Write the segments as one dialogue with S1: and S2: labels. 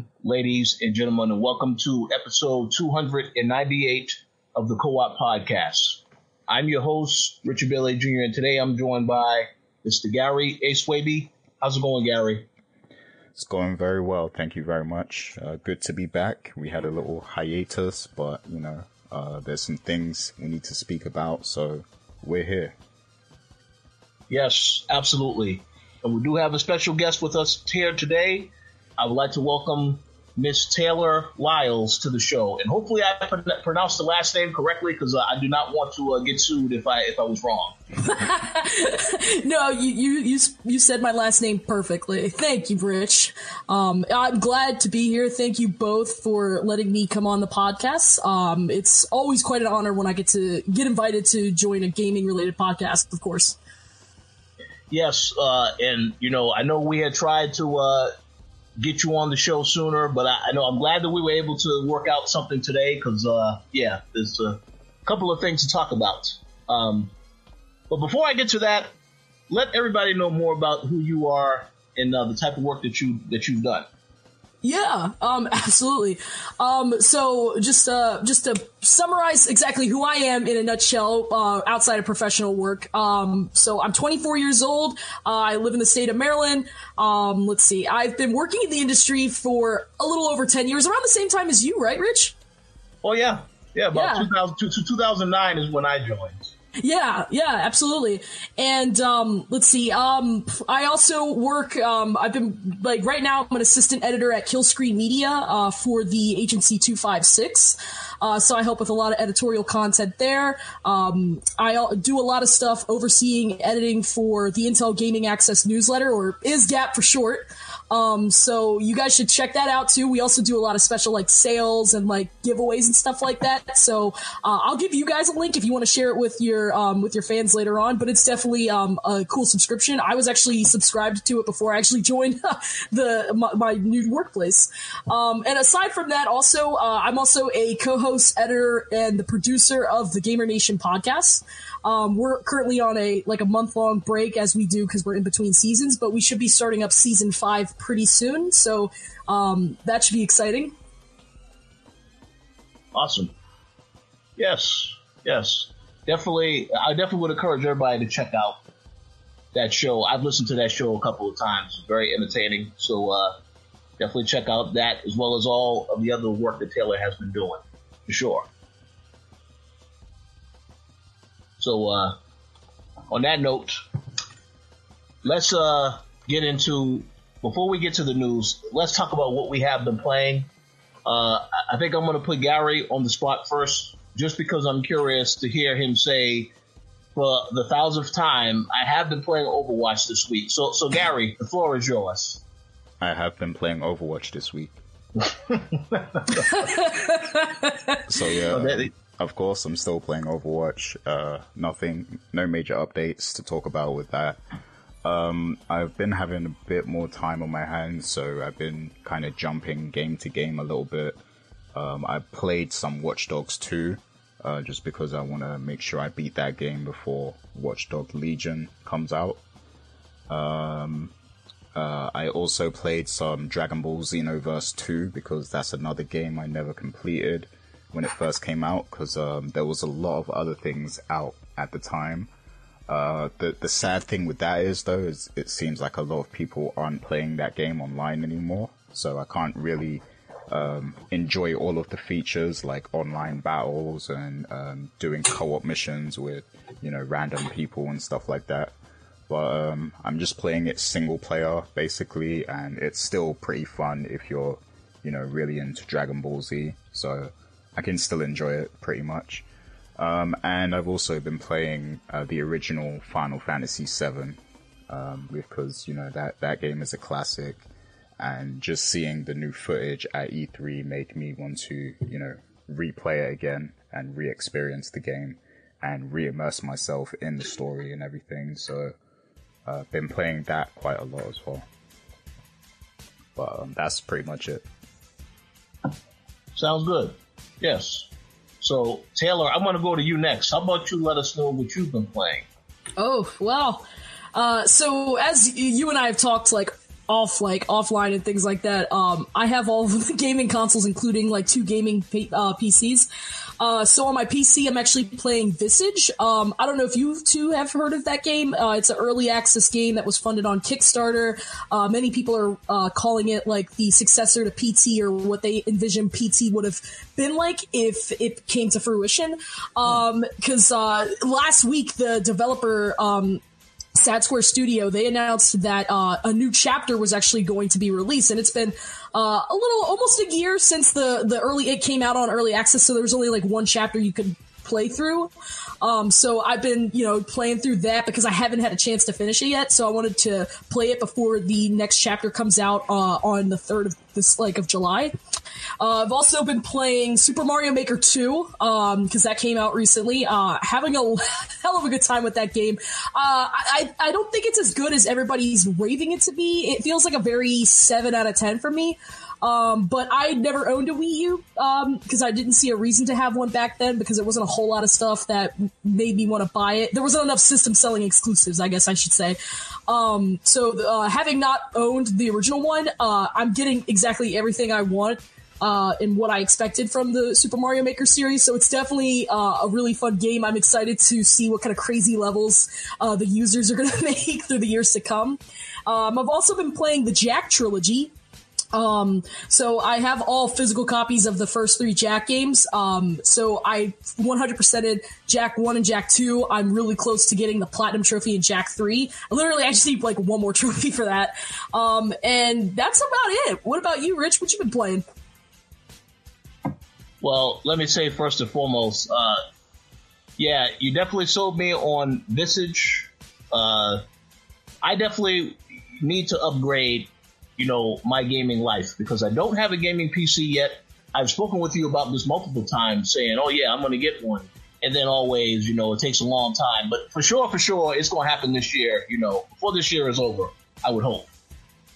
S1: afternoon, ladies and gentlemen, and welcome to episode 298 of the Co-op Podcast. I'm your host, Richard Bailey Jr., and today I'm joined by Mr. Gary A. Swaby. How's it going, Gary?
S2: It's going very well. Thank you very much. Uh, good to be back. We had a little hiatus, but you know, uh, there's some things we need to speak about, so we're here.
S1: Yes, absolutely. And we do have a special guest with us here today. I would like to welcome Miss Taylor Lyles to the show, and hopefully I pron- pronounced the last name correctly because uh, I do not want to uh, get sued if I if I was wrong.
S3: no, you, you you you said my last name perfectly. Thank you, Rich. Um, I'm glad to be here. Thank you both for letting me come on the podcast. Um, it's always quite an honor when I get to get invited to join a gaming related podcast. Of course.
S1: Yes, uh, and you know I know we had tried to uh, get you on the show sooner, but I, I know I'm glad that we were able to work out something today because uh, yeah, there's a couple of things to talk about. Um, but before I get to that, let everybody know more about who you are and uh, the type of work that you that you've done.
S3: Yeah, um, absolutely. Um, so just, uh, just to summarize exactly who I am in a nutshell, uh, outside of professional work. Um, so I'm 24 years old. Uh, I live in the state of Maryland. Um, let's see. I've been working in the industry for a little over 10 years, around the same time as you, right, Rich?
S1: Oh yeah, yeah. About
S3: Yeah.
S1: 2000, to- to 2009 is when I joined.
S3: Yeah, yeah, absolutely. And um, let's see. Um, I also work. Um, I've been like right now. I'm an assistant editor at Killscreen Media uh, for the agency two five six. Uh, so I help with a lot of editorial content there. Um, I do a lot of stuff overseeing editing for the Intel Gaming Access newsletter, or ISGAP for short. Um, so you guys should check that out too. We also do a lot of special like sales and like giveaways and stuff like that. So uh, I'll give you guys a link if you want to share it with your um, with your fans later on. But it's definitely um, a cool subscription. I was actually subscribed to it before I actually joined the my, my new workplace. Um, and aside from that, also uh, I'm also a co-host, editor, and the producer of the Gamer Nation podcast. Um, we're currently on a like a month long break as we do because we're in between seasons, but we should be starting up season five pretty soon. So um, that should be exciting.
S1: Awesome. Yes, yes, definitely. I definitely would encourage everybody to check out that show. I've listened to that show a couple of times. Very entertaining. So uh, definitely check out that as well as all of the other work that Taylor has been doing for sure. So uh, on that note, let's uh, get into before we get to the news. Let's talk about what we have been playing. Uh, I- think I'm going to put Gary on the spot first, just because I'm curious to hear him say for the thousandth time, I have been playing Overwatch this week. So, so Gary, the floor is yours.
S2: I have been playing Overwatch this week. so yeah,
S1: that-
S2: of course I'm still playing Overwatch. Uh, nothing, no major updates to talk about with that. Um, I've been having a bit more time on my hands, so I've been kind of jumping game to game a little bit. Um, I played some Watch Dogs 2, uh, just because I want to make sure I beat that game before Watch Dogs Legion comes out. Um, uh, I also played some Dragon Ball Xenoverse 2 because that's another game I never completed when it first came out because um, there was a lot of other things out at the time. Uh, the the sad thing with that is though is it seems like a lot of people aren't playing that game online anymore, so I can't really um, enjoy all of the features like online battles and um, doing co-op missions with you know random people and stuff like that. But um, I'm just playing it single player basically, and it's still pretty fun if you're you know really into Dragon Ball Z. So I can still enjoy it pretty much. Um, and I've also been playing uh, the original Final Fantasy VII um, because you know that that game is a classic, and just seeing the new footage at E3 made me want to you know replay it again and re-experience the game and re-immerse myself in the story and everything. So I've uh, been playing that quite a lot as well. But um, that's pretty much it.
S1: Sounds good. Yes. So Taylor, I'm going to go to you next. How about you let us know what you've been playing?
S3: Oh well. Uh, so as you and I have talked like off like offline and things like that. Um, I have all of the gaming consoles, including like two gaming P- uh, PCs. Uh, so on my PC, I'm actually playing Visage. Um, I don't know if you two have heard of that game. Uh, it's an early access game that was funded on Kickstarter. Uh, many people are uh, calling it like the successor to PT or what they envision PT would have been like if it came to fruition. Because um, uh, last week, the developer um, Sad Square Studio, they announced that uh, a new chapter was actually going to be released, and it's been uh, a little, almost a year since the the early it came out on early access. So there was only like one chapter you could play through. Um, so I've been, you know, playing through that because I haven't had a chance to finish it yet. So I wanted to play it before the next chapter comes out uh, on the third of this like of July. Uh, I've also been playing Super Mario Maker 2 because um, that came out recently. Uh, having a hell of a good time with that game. Uh, I I don't think it's as good as everybody's raving it to be. It feels like a very seven out of ten for me. Um, but I never owned a Wii U because um, I didn't see a reason to have one back then because there wasn't a whole lot of stuff that made me want to buy it. There wasn't enough system selling exclusives, I guess I should say. Um, so uh, having not owned the original one, uh, I'm getting exactly everything I want uh, and what I expected from the Super Mario Maker series. So it's definitely uh, a really fun game. I'm excited to see what kind of crazy levels uh, the users are going to make through the years to come. Um, I've also been playing the Jak trilogy. Um, so I have all physical copies of the first three Jak games. Um, so I 100%ed Jak 1 and Jak 2. I'm really close to getting the platinum trophy in Jak 3. Literally, I just need like one more trophy for that. Um, and that's about it. What about you, Rich? What you been playing?
S1: Well, let me say first and foremost, uh, yeah, you definitely sold me on Visage. Uh, I definitely need to upgrade, you know, my gaming life because I don't have a gaming PC yet. I've spoken with you about this multiple times saying, oh yeah, I'm going to get one. And then always, you know, it takes a long time, but for sure, for sure, it's going to happen this year, you know, before this year is over, I would hope.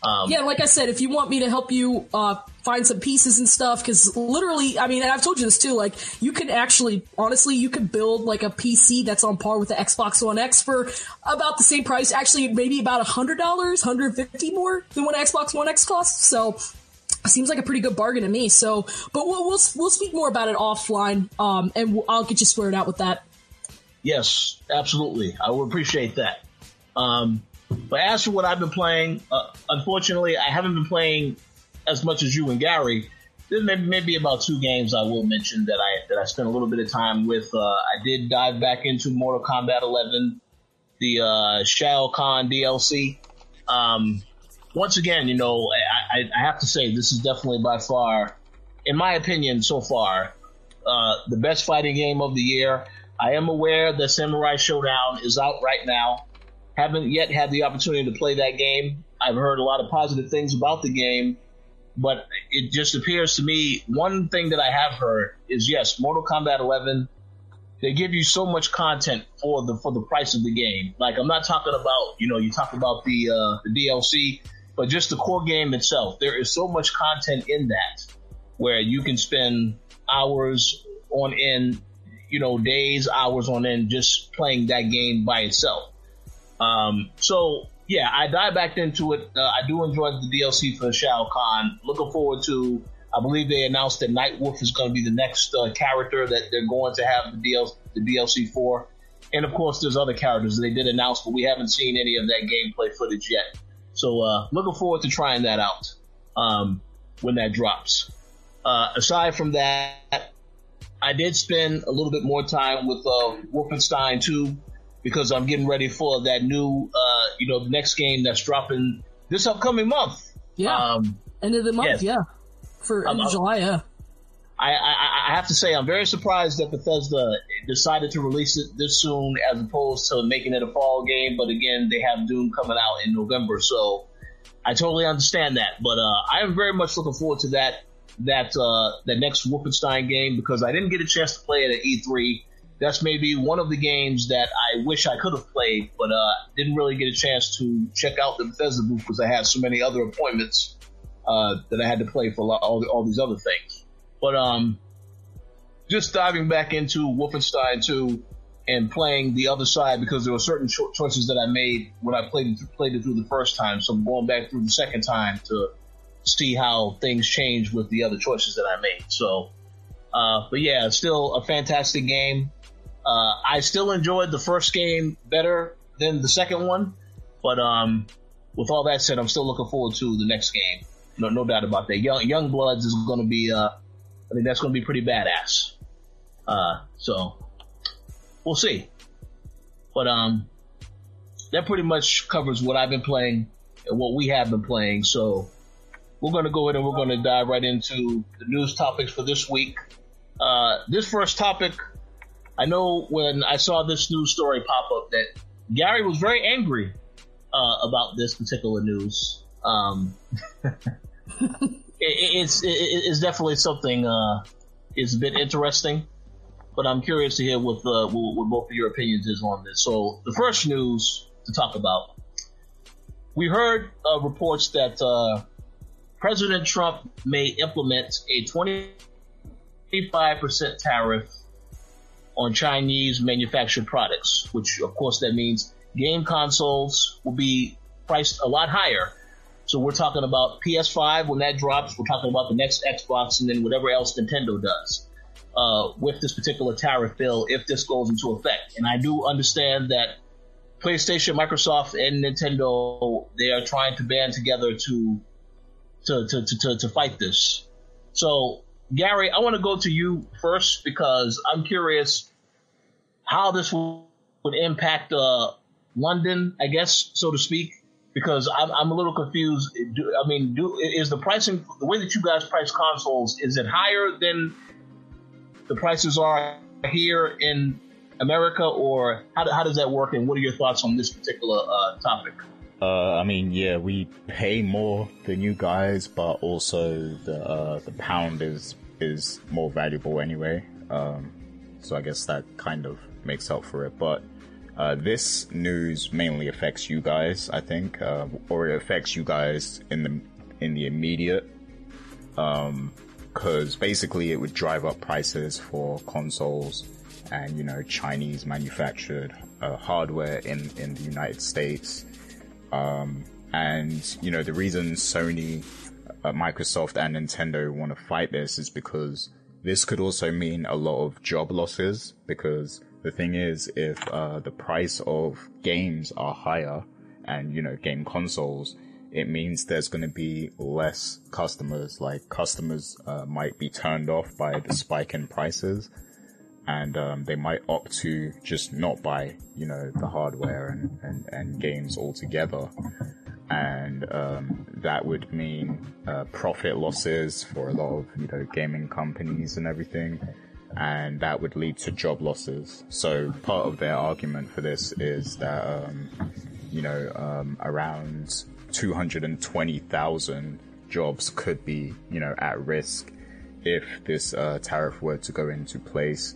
S3: Um, yeah, like I said, if you want me to help you uh, find some pieces and stuff, because literally, I mean, and I've told you this too, like you can actually, honestly, you could build like a PC that's on par with the Xbox One X for about the same price. Actually, maybe about a hundred dollars, hundred fifty more than what Xbox One X costs. So seems like a pretty good bargain to me. So, but we'll we'll, we'll speak more about it offline, um, and we'll, I'll get you squared out with that.
S1: Yes, absolutely. I would appreciate that. Um, but as for what I've been playing, uh, unfortunately, I haven't been playing as much as you and Gary. Maybe, about two games I will mention that I that I spent a little bit of time with. Uh, I did dive back into Mortal Kombat 11, the uh, Shao Kahn DLC. Um, once again, you know, I, I, have to say this is definitely by far, in my opinion, so far, uh, the best fighting game of the year. I am aware that Samurai Shodown is out right now. Haven't yet had the opportunity to play that game. I've heard a lot of positive things about the game, but it just appears to me one thing that I have heard is yes, Mortal Kombat 11. They give you so much content for the for the price of the game. Like I'm not talking about you know you talk about the uh, the DLC, but just the core game itself. There is so much content in that where you can spend hours on end, you know, days, hours on end just playing that game by itself. Um, so yeah, I dive back into it. Uh, I do enjoy the DLC for Shao Kahn. Looking forward to. I believe they announced that Nightwolf is going to be the next uh, character that they're going to have the, DL- the DLC for. And of course, there's other characters they did announce, but we haven't seen any of that gameplay footage yet. So, uh, looking forward to trying that out um, when that drops. Uh, aside from that, I did spend a little bit more time with uh, Wolfenstein 2 because I'm getting ready for that new, uh, you know, the next game that's dropping this upcoming month.
S3: Yeah. Um, end of the month. Yes. Yeah. For end of July. Yeah.
S1: I, I, I have to say I'm very surprised that Bethesda decided to release it this soon as opposed to making it a fall game. But again, they have Doom coming out in November, so I totally understand that. But uh, I am very much looking forward to that that uh, that next Wolfenstein game because I didn't get a chance to play it at E3. That's maybe one of the games that I wish I could have played, but uh, didn't really get a chance to check out the Bethesda booth because I had so many other appointments uh, that I had to play for all, all these other things. But um, just diving back into Wolfenstein 2 and playing the other side because there were certain cho- choices that I made when I played it, played it through the first time. So I'm going back through the second time to see how things change with the other choices that I made. So, uh, but yeah, still a fantastic game. Uh, I still enjoyed the first game better than the second one, but um, with all that said, I'm still looking forward to the next game. No, no doubt about that. Young Young Bloods is going to be, uh, I think that's going to be pretty badass. Uh, so we'll see. But um, that pretty much covers what I've been playing and what we have been playing. So we're going to go ahead and we're going to dive right into the news topics for this week. Uh, this first topic, I know when I saw this news story pop up that Gary was very angry uh, about this particular news. Um, it, it's it, it's definitely something uh, is a bit interesting, but I'm curious to hear what what, what both of your opinions is on this. So the first news to talk about, we heard uh, reports that uh, President Trump may implement a 25% tariff on Chinese manufactured products, which of course that means game consoles will be priced a lot higher. So we're talking about PS5 when that drops. We're talking about the next Xbox and then whatever else Nintendo does uh, with this particular tariff bill if this goes into effect. And I do understand that PlayStation, Microsoft, and Nintendo they are trying to band together to to, to, to, to fight this. So, Gary, I want to go to you first because I'm curious how this would impact uh, London, I guess, so to speak, because I'm, I'm a little confused. Do, I mean, do, is the pricing, the way that you guys price consoles, is it higher than the prices are here in America, or how, how does that work, and what are your thoughts on this particular uh, topic?
S2: Uh, I mean, yeah, we pay more than you guys, but also the uh, the pound is is more valuable anyway. Um, so I guess that kind of makes up for it. But uh, this news mainly affects you guys, I think, uh, or it affects you guys in the in the immediate. Because um, basically, it would drive up prices for consoles and you know Chinese manufactured uh, hardware in in the United States um, and you know the reason Sony, uh, Microsoft, and Nintendo want to fight this is because this could also mean a lot of job losses. Because the thing is, if uh, the price of games are higher, and you know game consoles, it means there's going to be less customers. Like customers uh, might be turned off by the spike in prices, and um, they might opt to just not buy, you know, the hardware and, and, and games altogether. And um, that would mean uh, profit losses for a lot of, you know, gaming companies and everything. And that would lead to job losses. So part of their argument for this is that, um, you know, um, around 220,000 jobs could be, you know, at risk if this uh, tariff were to go into place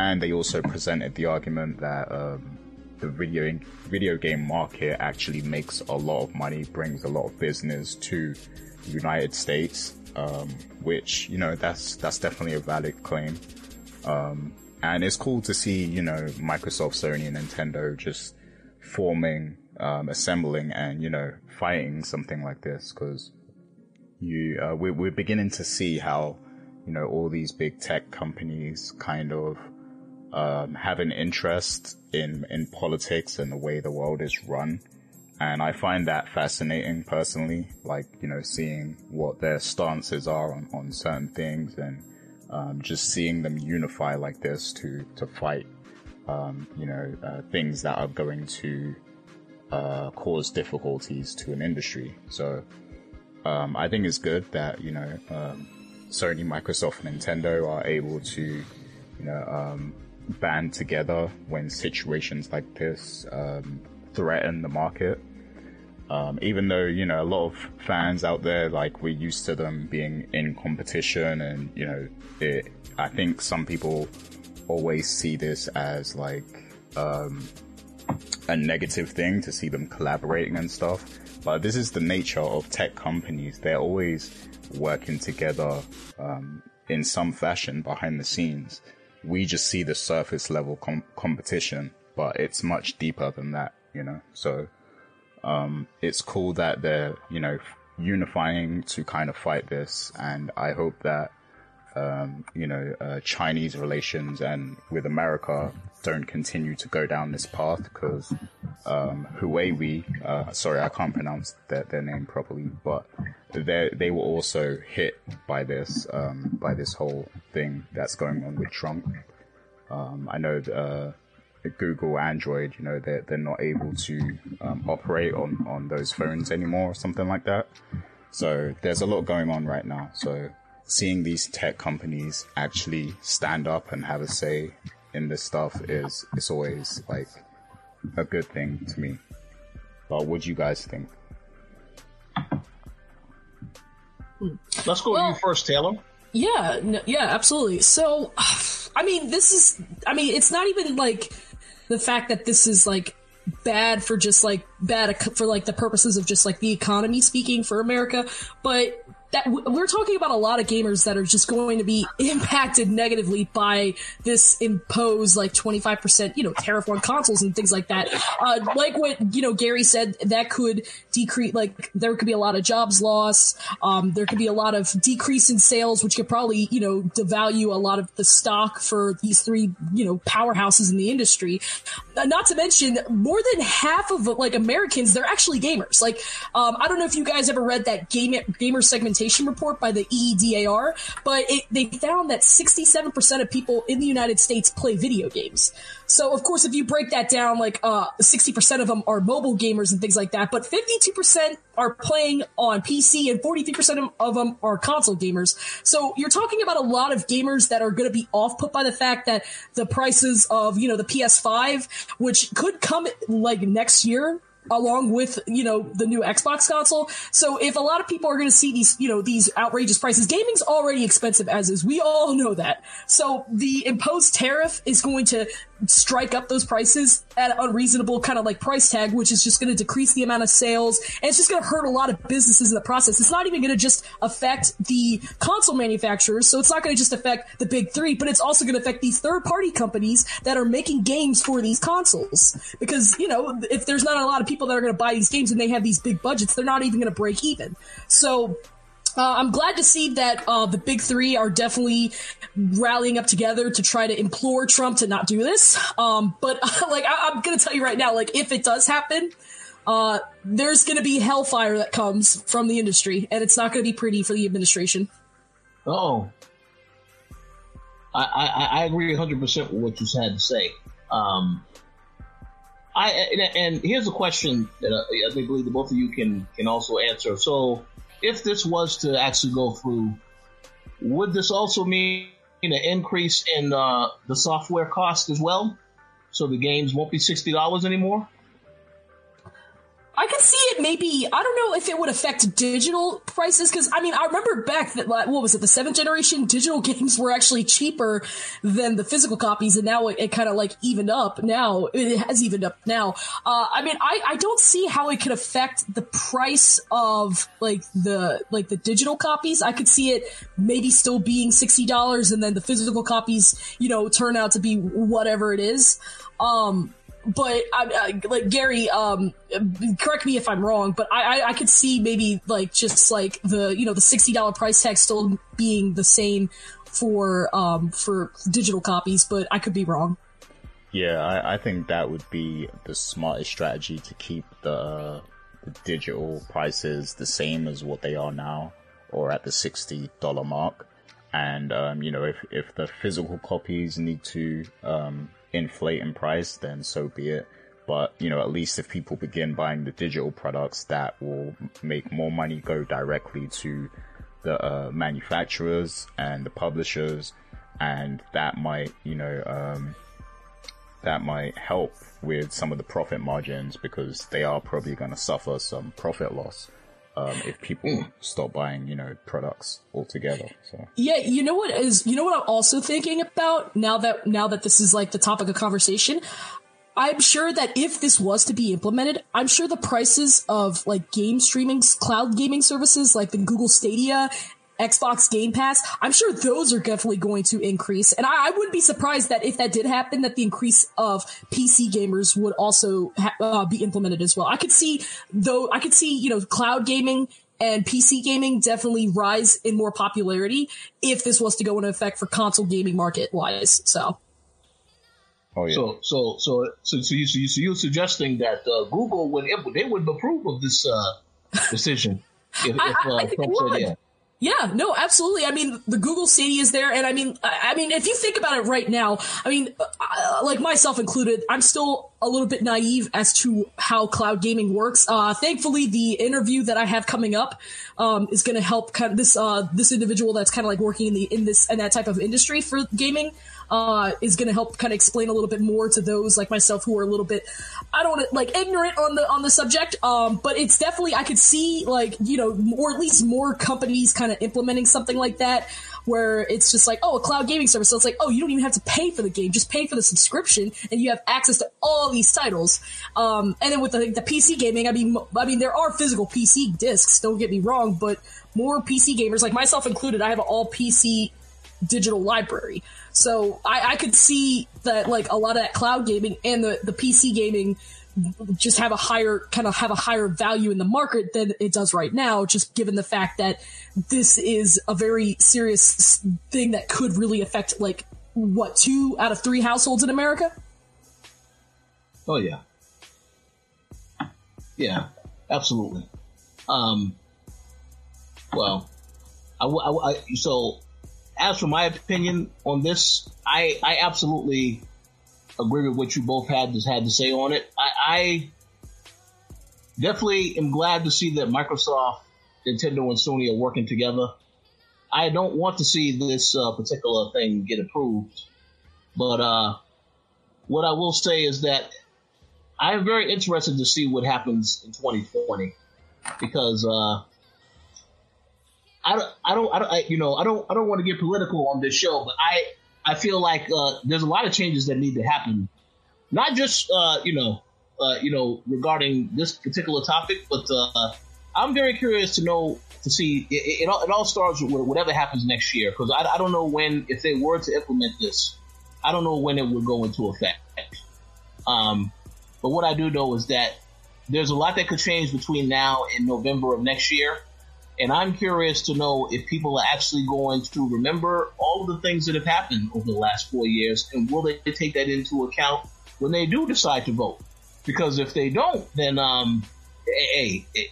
S2: and they also presented the argument that um, the video video game market actually makes a lot of money, brings a lot of business to the United States, um, which you know that's that's definitely a valid claim. Um, and it's cool to see you know Microsoft, Sony, and Nintendo just forming, um, assembling, and you know fighting something like this because you uh, we're, we're beginning to see how you know all these big tech companies kind of um, have an interest in in politics and the way the world is run, and I find that fascinating personally. Like you know, seeing what their stances are on, on certain things, and um, just seeing them unify like this to to fight, um, you know, uh, things that are going to uh, cause difficulties to an industry. So um, I think it's good that you know um, Sony, Microsoft, Nintendo are able to, you know, um, band together when situations like this um, threaten the market. Um, even though you know a lot of fans out there, like we're used to them being in competition, and you know, it, I think some people always see this as like um, a negative thing to see them collaborating and stuff. But this is the nature of tech companies; they're always working together um, in some fashion behind the scenes. We just see the surface level com- competition, but it's much deeper than that, you know. So um, it's cool that they're, you know, unifying to kind of fight this. And I hope that, um, you know, uh, Chinese relations and with America don't continue to go down this path because um, Huawei, uh, sorry, I can't pronounce their, their name properly, but they they were also hit by this um, by this whole thing that's going on with Trump. Um, I know uh, Google Android, you know, they're, they're not able to um, operate on, on those phones anymore or something like that. So there's a lot going on right now. So seeing these tech companies actually stand up and have a say in this stuff is it's always like a good thing to me. But what do you guys think?
S1: Let's go
S3: Well-
S1: to you first, Taylor.
S3: Yeah, no, yeah, absolutely. So, I mean, this is, I mean, it's not even like the fact that this is like bad for just like bad for like the purposes of just like the economy speaking for America, but that we're talking about a lot of gamers that are just going to be impacted negatively by this imposed like 25% you know tariff on consoles and things like that. Uh, like what you know gary said that could decrease like there could be a lot of jobs loss um, there could be a lot of decrease in sales which could probably you know devalue a lot of the stock for these three you know powerhouses in the industry. Uh, not to mention more than half of like americans they're actually gamers. Like um, i don't know if you guys ever read that game gamer segmentation report by the EEDAR, but it, they found that 67% of people in the United States play video games. So, of course, if you break that down, like uh, 60% of them are mobile gamers and things like that, but 52% are playing on PC and 43% of- of them are console gamers. So, you're talking about a lot of gamers that are going to be off put by the fact that the prices of, you know, the PS5, which could come like next year, along with you know the new Xbox console. So if a lot of people are going to see these you know these outrageous prices, gaming's already expensive as is. We all know that. So the imposed tariff is going to strike up those prices at unreasonable kind of like price tag, which is just going to decrease the amount of sales and it's just going to hurt a lot of businesses in the process. It's not even going to just affect the console manufacturers. So it's not going to just affect the big three, but it's also going to affect these third party companies that are making games for these consoles. Because, you know, if there's not a lot of people that are going to buy these games and they have these big budgets, they're not even going to break even. So, uh, I'm glad to see that uh, the big three are definitely rallying up together to try to implore Trump to not do this. Um, but like I- I'm going to tell you right now, like if it does happen, uh, there's going to be hellfire that comes from the industry, and it's not going to be pretty for the administration.
S1: Oh, I, I, I agree 100% with what you had to say. Um, I and, and here's a question that I, I believe that both of you can can also answer. So, if this was to actually go through, would this also mean an increase in uh, the software cost as well? So the games won't be sixty dollars anymore.
S3: I could see it maybe. I don't know if it would affect digital prices because I mean I remember back that what was it the seventh generation digital games were actually cheaper than the physical copies and now it, it kind of like evened up. Now it has evened up now. Uh, I mean I I don't see how it could affect the price of like the like the digital copies. I could see it maybe still being sixty dollars and then the physical copies you know turn out to be whatever it is. Um, but I, I, like Gary, um, correct me if I'm wrong, but I, I, I could see maybe like just like the you know the sixty dollar price tag still being the same for um for digital copies, but I could be wrong.
S2: Yeah, I, I think that would be the smartest strategy to keep the, the digital prices the same as what they are now, or at the sixty dollar mark. And um, you know, if if the physical copies need to um, inflate in price, then so be it. But you know, at least if people begin buying the digital products, that will make more money go directly to the uh, manufacturers and the publishers, and that might, you know, um, that might help with some of the profit margins because they are probably going to suffer some profit loss um, if people mm. stop buying, you know, products altogether. So
S3: yeah, you know what is you know what I'm also thinking about now that now that this is like the topic of conversation. I'm sure that if this was to be implemented, I'm sure the prices of like game streaming, cloud gaming services like the Google Stadia Xbox Game Pass, I'm sure those are definitely going to increase. And I, I wouldn't be surprised that if that did happen, that the increase of PC gamers would also ha- uh, be implemented as well. I could see, though, I could see, you know, cloud gaming and PC gaming definitely rise in more popularity if this was to go into effect for console gaming market wise. So.
S1: Oh, yeah. So, so, so, so, so, you, so, you, so you're suggesting that uh, Google would they would approve of this uh, decision if, if
S3: uh, I, I Trump said yeah. Yeah, no, absolutely. I mean, the Google Stadia is there, and I mean, I mean, if you think about it right now, I mean, uh, like myself included, I'm still a little bit naive as to how cloud gaming works. Uh, thankfully, the interview that I have coming up um, is going to help kind of this uh, this individual that's kind of like working in the in this and that type of industry for gaming uh, is going to help kind of explain a little bit more to those like myself who are a little bit, I don't like ignorant on the on the subject. Um, but it's definitely I could see like you know, or at least more companies kind of implementing something like that where it's just like, oh, a cloud gaming service. So it's like, oh, you don't even have to pay for the game, just pay for the subscription, and you have access to all these titles. Um, and then with the, the PC gaming, I mean, I mean, there are physical PC discs. Don't get me wrong, but more PC gamers, like myself included, I have an all PC digital library. So I, I could see that like a lot of that cloud gaming and the, the PC gaming just have a higher kind of have a higher value in the market than it does right now just given the fact that this is a very serious thing that could really affect like what two out of three households in america?
S1: Oh yeah. Yeah absolutely. Um well I, I, I so as for my opinion on this, I, I absolutely agree with what you both had to, had to say on it. I, I definitely am glad to see that Microsoft, Nintendo, and Sony are working together. I don't want to see this uh, particular thing get approved, but uh, what I will say is that I am very interested to see what happens in 2020 because uh, I don't, I don't, I don't, you know, I don't, I don't want to get political on this show, but I, I feel like uh, there's a lot of changes that need to happen, not just, uh, you know, uh, you know, regarding this particular topic, but uh, I'm very curious to know to see. It, it, all, it all starts with whatever happens next year, because I, I don't know when, if they were to implement this, I don't know when it would go into effect. Um, but what I do know is that there's a lot that could change between now and November of next year and I'm curious to know if people are actually going to remember all of the things that have happened over the last four years and will they take that into account when they do decide to vote? Because if they don't, then, um, hey, it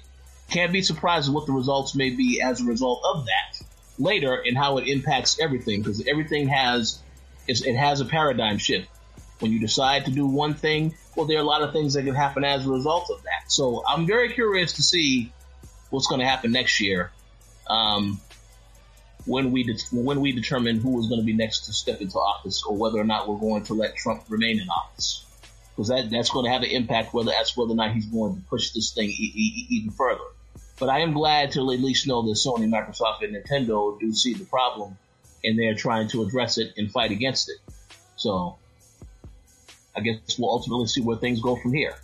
S1: can't be surprised what the results may be as a result of that later and how it impacts everything because everything has, it has a paradigm shift. When you decide to do one thing, well, there are a lot of things that can happen as a result of that. So I'm very curious to see what's going to happen next year um, when we de- when we determine who is going to be next to step into office or whether or not we're going to let Trump remain in office because that that's going to have an impact whether that's whether or not he's going to push this thing e- e- even further. But I am glad to at least know that Sony, Microsoft, and Nintendo do see the problem and they're trying to address it and fight against it. So I guess we'll ultimately see where things go from here.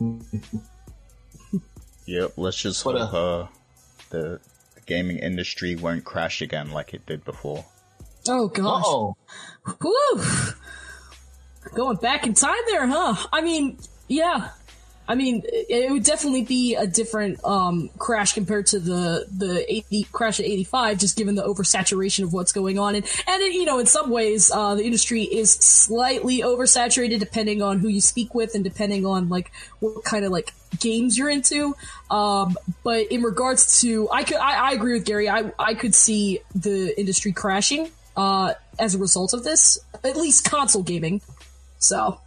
S2: Yep, let's just hope uh, uh, the, the gaming industry won't crash again like it did before.
S3: Oh gosh. Oh. Going back in time there, huh? I mean, yeah. I mean, it would definitely be a different um, crash compared to the the 80, crash of '85, just given the oversaturation of what's going on, and and it, you know, in some ways, uh, the industry is slightly oversaturated depending on who you speak with and depending on like what kind of like games you're into. Um, but in regards to, I could, I, I, agree with Gary. I I could see the industry crashing uh, as a result of this, at least console gaming. So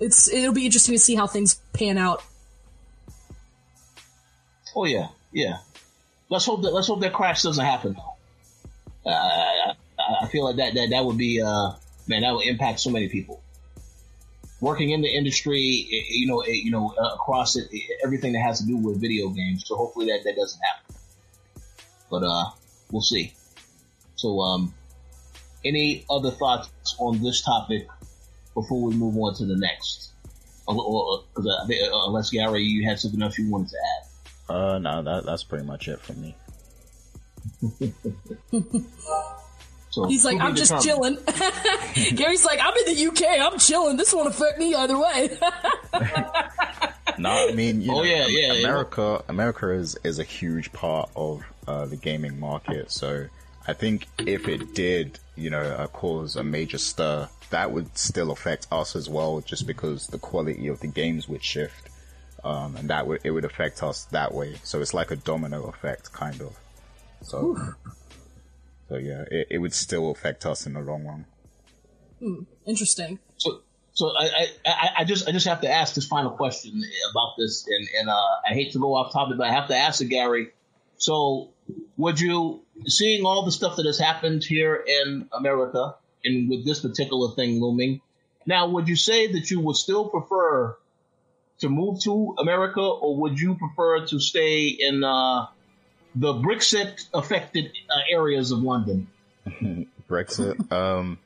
S3: it's it'll be interesting to see how things pan out.
S1: Oh yeah, yeah. let's hope that let's hope that crash doesn't happen. Uh, I, I feel like that that that would be uh man that would impact so many people working in the industry, you know, you know, uh, across it, everything that has to do with video games. So hopefully that that doesn't happen. But uh, we'll see. So um, any other thoughts on this topic before we move on to the next? Or, uh, unless Gary, you had something else you wanted to add.
S2: Uh, no, that that's pretty much it for me.
S3: So he's like, I'm just chilling. Gary's like, I'm in the UK. I'm chilling. This won't affect me either way.
S2: no, I mean, you oh, know, yeah, yeah, America, yeah. America is is a huge part of uh, the gaming market. So I think if it did, you know, uh, cause a major stir, that would still affect us as well, just because the quality of the games would shift, um, and that would it would affect us that way. So it's like a domino effect, kind of. So. Oof. So yeah, it, it would still affect us in the long run.
S3: Hmm, interesting.
S1: So, so I, I, I just, I just have to ask this final question about this, and, and uh, I hate to go off topic, but I have to ask it, Gary. So, would you, seeing all the stuff that has happened here in America, and with this particular thing looming, now, would you say that you would still prefer to move to America, or would you prefer to stay in uh, the Brexit affected uh, areas of London.
S2: Brexit. um,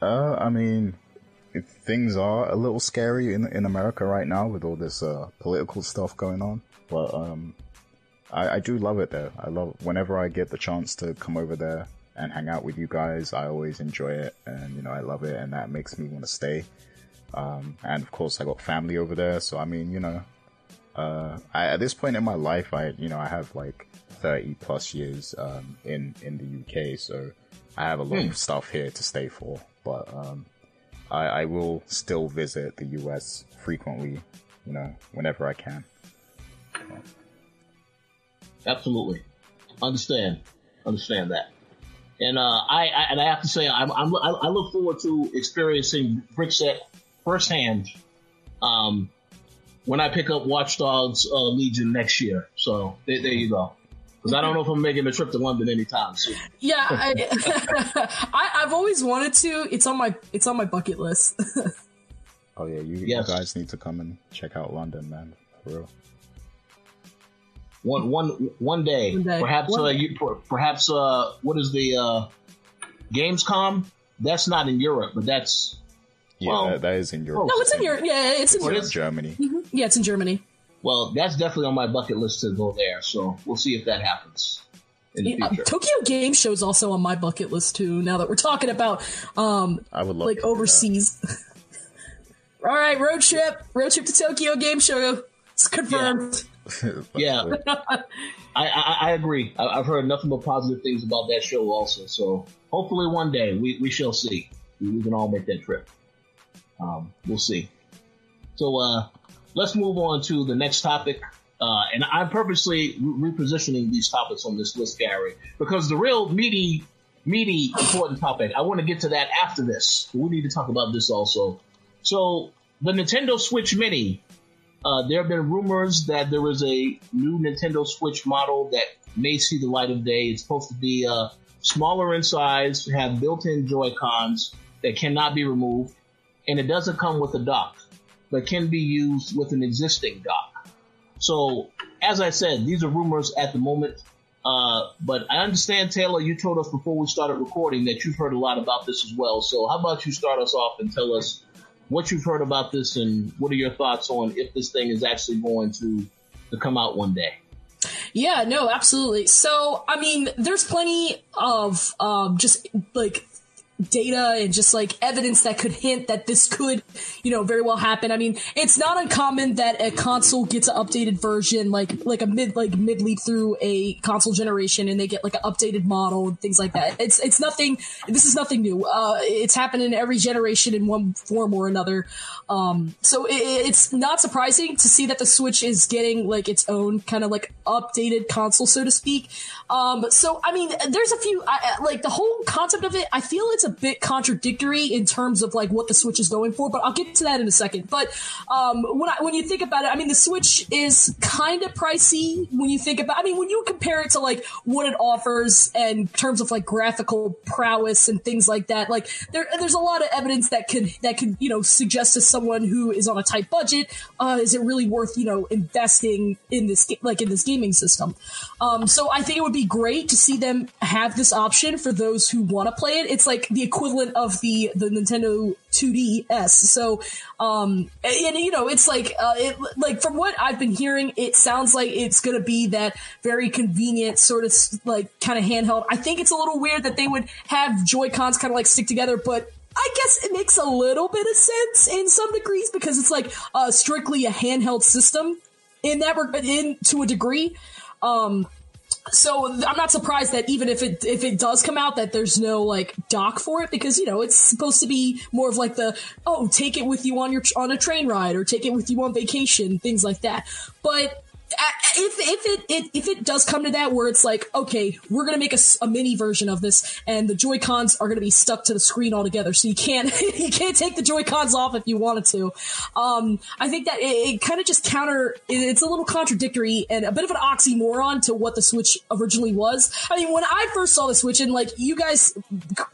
S2: uh, I mean, things are a little scary in in America right now with all this uh, political stuff going on. But um, I, I do love it there. I love whenever I get the chance to come over there and hang out with you guys. I always enjoy it, and you know I love it, and that makes me want to stay. Um, and of course, I got family over there, so I mean, you know, uh, I, at this point in my life, I, you know, I have like 30 plus years, um, in, in the UK. So I have a lot mm. of stuff here to stay for, but, um, I, I will still visit the US frequently, you know, whenever I can.
S1: Absolutely. Understand. Understand that. And, uh, I, I, and I have to say, I'm, I'm, I look forward to experiencing Brexit firsthand. Um, when I pick up Watch Dogs uh, Legion next year. So there, there you go. Because I don't know if I'm making a trip to London anytime soon.
S3: Yeah, I, I, have always wanted to. It's on my it's on my bucket list.
S2: oh yeah, you, yes. you, guys need to come and check out London, man. For real.
S1: One one one day, one day. perhaps one uh, day. You, perhaps uh, what is the uh, Gamescom? That's not in Europe, but that's
S2: yeah, well, that, that is in Europe.
S3: No, it's in Europe. Yeah, it's in Europe.
S2: Germany.
S3: Mm-hmm. Yeah, it's in Germany.
S1: Well, that's definitely on my bucket list to go there. So we'll see if that happens. Yeah,
S3: Tokyo Game Show is also on my bucket list too. Now that we're talking about, um,
S2: I would love
S3: like overseas. All right, road trip, road trip to Tokyo Game Show. It's confirmed.
S1: Yeah, yeah. I, I, I agree. I, have heard nothing but positive things about that show also. So hopefully one day we, we shall see. We can all make that trip. Um, we'll see. So uh, let's move on to the next topic. Uh, and I'm purposely re- repositioning these topics on this list, Gary, because the real meaty, meaty, important topic, I want to get to that after this. We need to talk about this also. So the Nintendo Switch Mini, uh, there have been rumors that there is a new Nintendo Switch model that may see the light of day. It's supposed to be uh, smaller in size, have built-in Joy Cons that cannot be removed, and it doesn't come with a dock, but can be used with an existing dock. So, as I said, these are rumors at the moment. Uh, but I understand, Taylor, you told us before we started recording that you've heard a lot about this as well. So how about you start us off and tell us what you've heard about this and what are your thoughts on if this thing is actually going to, to come out one day?
S3: Yeah, no, absolutely. So, I mean, there's plenty of um, just like data and just like evidence that could hint that this could, you know, very well happen. I mean, it's not uncommon that a console gets an updated version, like like a mid like mid leap through a console generation, and they get like an updated model and things like that. It's it's nothing. This is nothing new. Uh, it's happened in every generation in one form or another. Um, so it, it's not surprising to see that the Switch is getting like its own kind of like updated console, so to speak. Um, so I mean, there's a few I, like the whole concept of it. I feel it's it's a bit contradictory in terms of like what the Switch is going for, but I'll get to that in a second. But um, when I, when you think about it, I mean, the Switch is kind of pricey when you think about. I mean, when you compare it to like what it offers and in terms of like graphical prowess and things like that, like there there's a lot of evidence that could that could you know suggest to someone who is on a tight budget, uh, is it really worth you know investing in this like in this gaming system? Um, so I think it would be great to see them have this option for those who want to play it. It's like the equivalent of the the Nintendo 2DS. So, um, and, you know, it's like, uh, it, like from what I've been hearing, it sounds like it's going to be that very convenient sort of like kind of handheld. I think it's a little weird that they would have Joy Cons kind of like stick together, but I guess it makes a little bit of sense in some degrees because it's like uh, strictly a handheld system in that in to a degree. Um, so I'm not surprised that even if it if it does come out that there's no like dock for it because you know it's supposed to be more of like the oh take it with you on your on a train ride or take it with you on vacation things like that. But if if it, it, if it does come to that where it's like okay we're gonna make a, a mini version of this and the joy cons are gonna be stuck to the screen altogether so you can't you can't take the joy cons off if you wanted to. Um, i think that it, it kind of just counter it's a little contradictory and a bit of an oxymoron to what the switch originally was. I mean when i first saw the switch and like you guys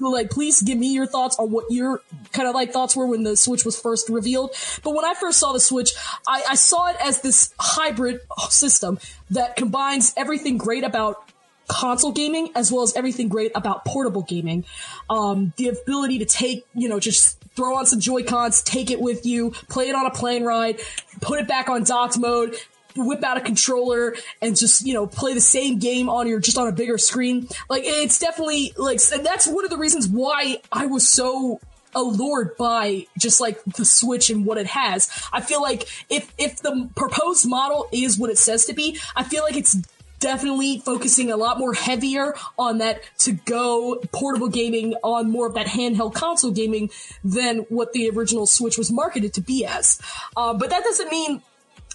S3: like please give me your thoughts on what your kind of like thoughts were when the switch was first revealed but when i first saw the switch i, I saw it as this hybrid system that combines everything great about console gaming as well as everything great about portable gaming. Um, the ability to take, you know, just throw on some Joy Cons, take it with you, play it on a plane ride, put it back on docked mode, whip out a controller and just you know play the same game on your just on a bigger screen like it's definitely like that's one of the reasons why i was so allured by just like the Switch and what it has. I feel like if if the proposed model is what it says to be, I feel like it's definitely focusing a lot more heavier on that to go portable gaming on more of that handheld console gaming than what the original Switch was marketed to be as. Uh, but that doesn't mean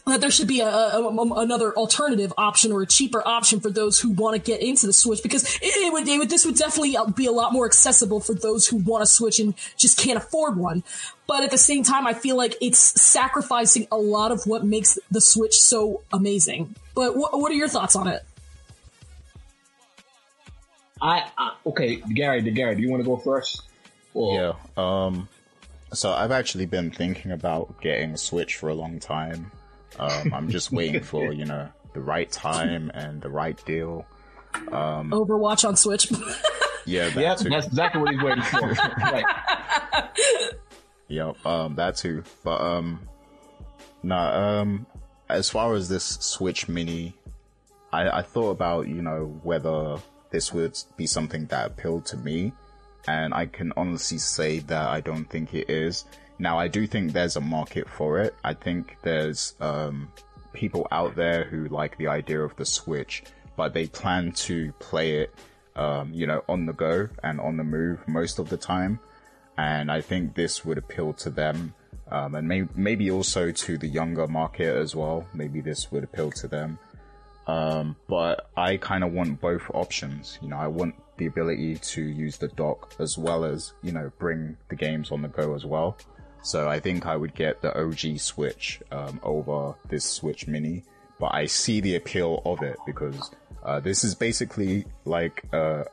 S3: that there should be a, a, a, another alternative option or a cheaper option for those who want to get into the Switch because it, it, would, it, would, this would definitely be a lot more accessible for those who want a Switch and just can't afford one. But at the same time, I feel like it's sacrificing a lot of what makes the Switch so amazing. But wh- what are your thoughts on it?
S1: I, I okay, Gary. Gary, do you want to go first?
S2: Or? Yeah. Um. So I've actually been thinking about getting a Switch for a long time. Um, I'm just waiting for you know the right time and the right deal.
S3: Um, Overwatch on Switch.
S2: yeah, that
S1: yeah,
S2: too.
S1: that's exactly what he's waiting for. right.
S2: Yep, um, that too. But um, nah, um, as far as this Switch Mini, I, I thought about you know whether this would be something that appealed to me, and I can honestly say that I don't think it is. Now, I do think there's a market for it. I think there's um, people out there who like the idea of the Switch, but they plan to play it, um, you know, on the go and on the move most of the time. And I think this would appeal to them, um, and may- maybe also to the younger market as well. Maybe this would appeal to them. Um, but I kind of want both options. You know, I want the ability to use the dock as well as, you know, bring the games on the go as well. So I think I would get the OG Switch um, over this Switch Mini, but I see the appeal of it because uh, this is basically like a,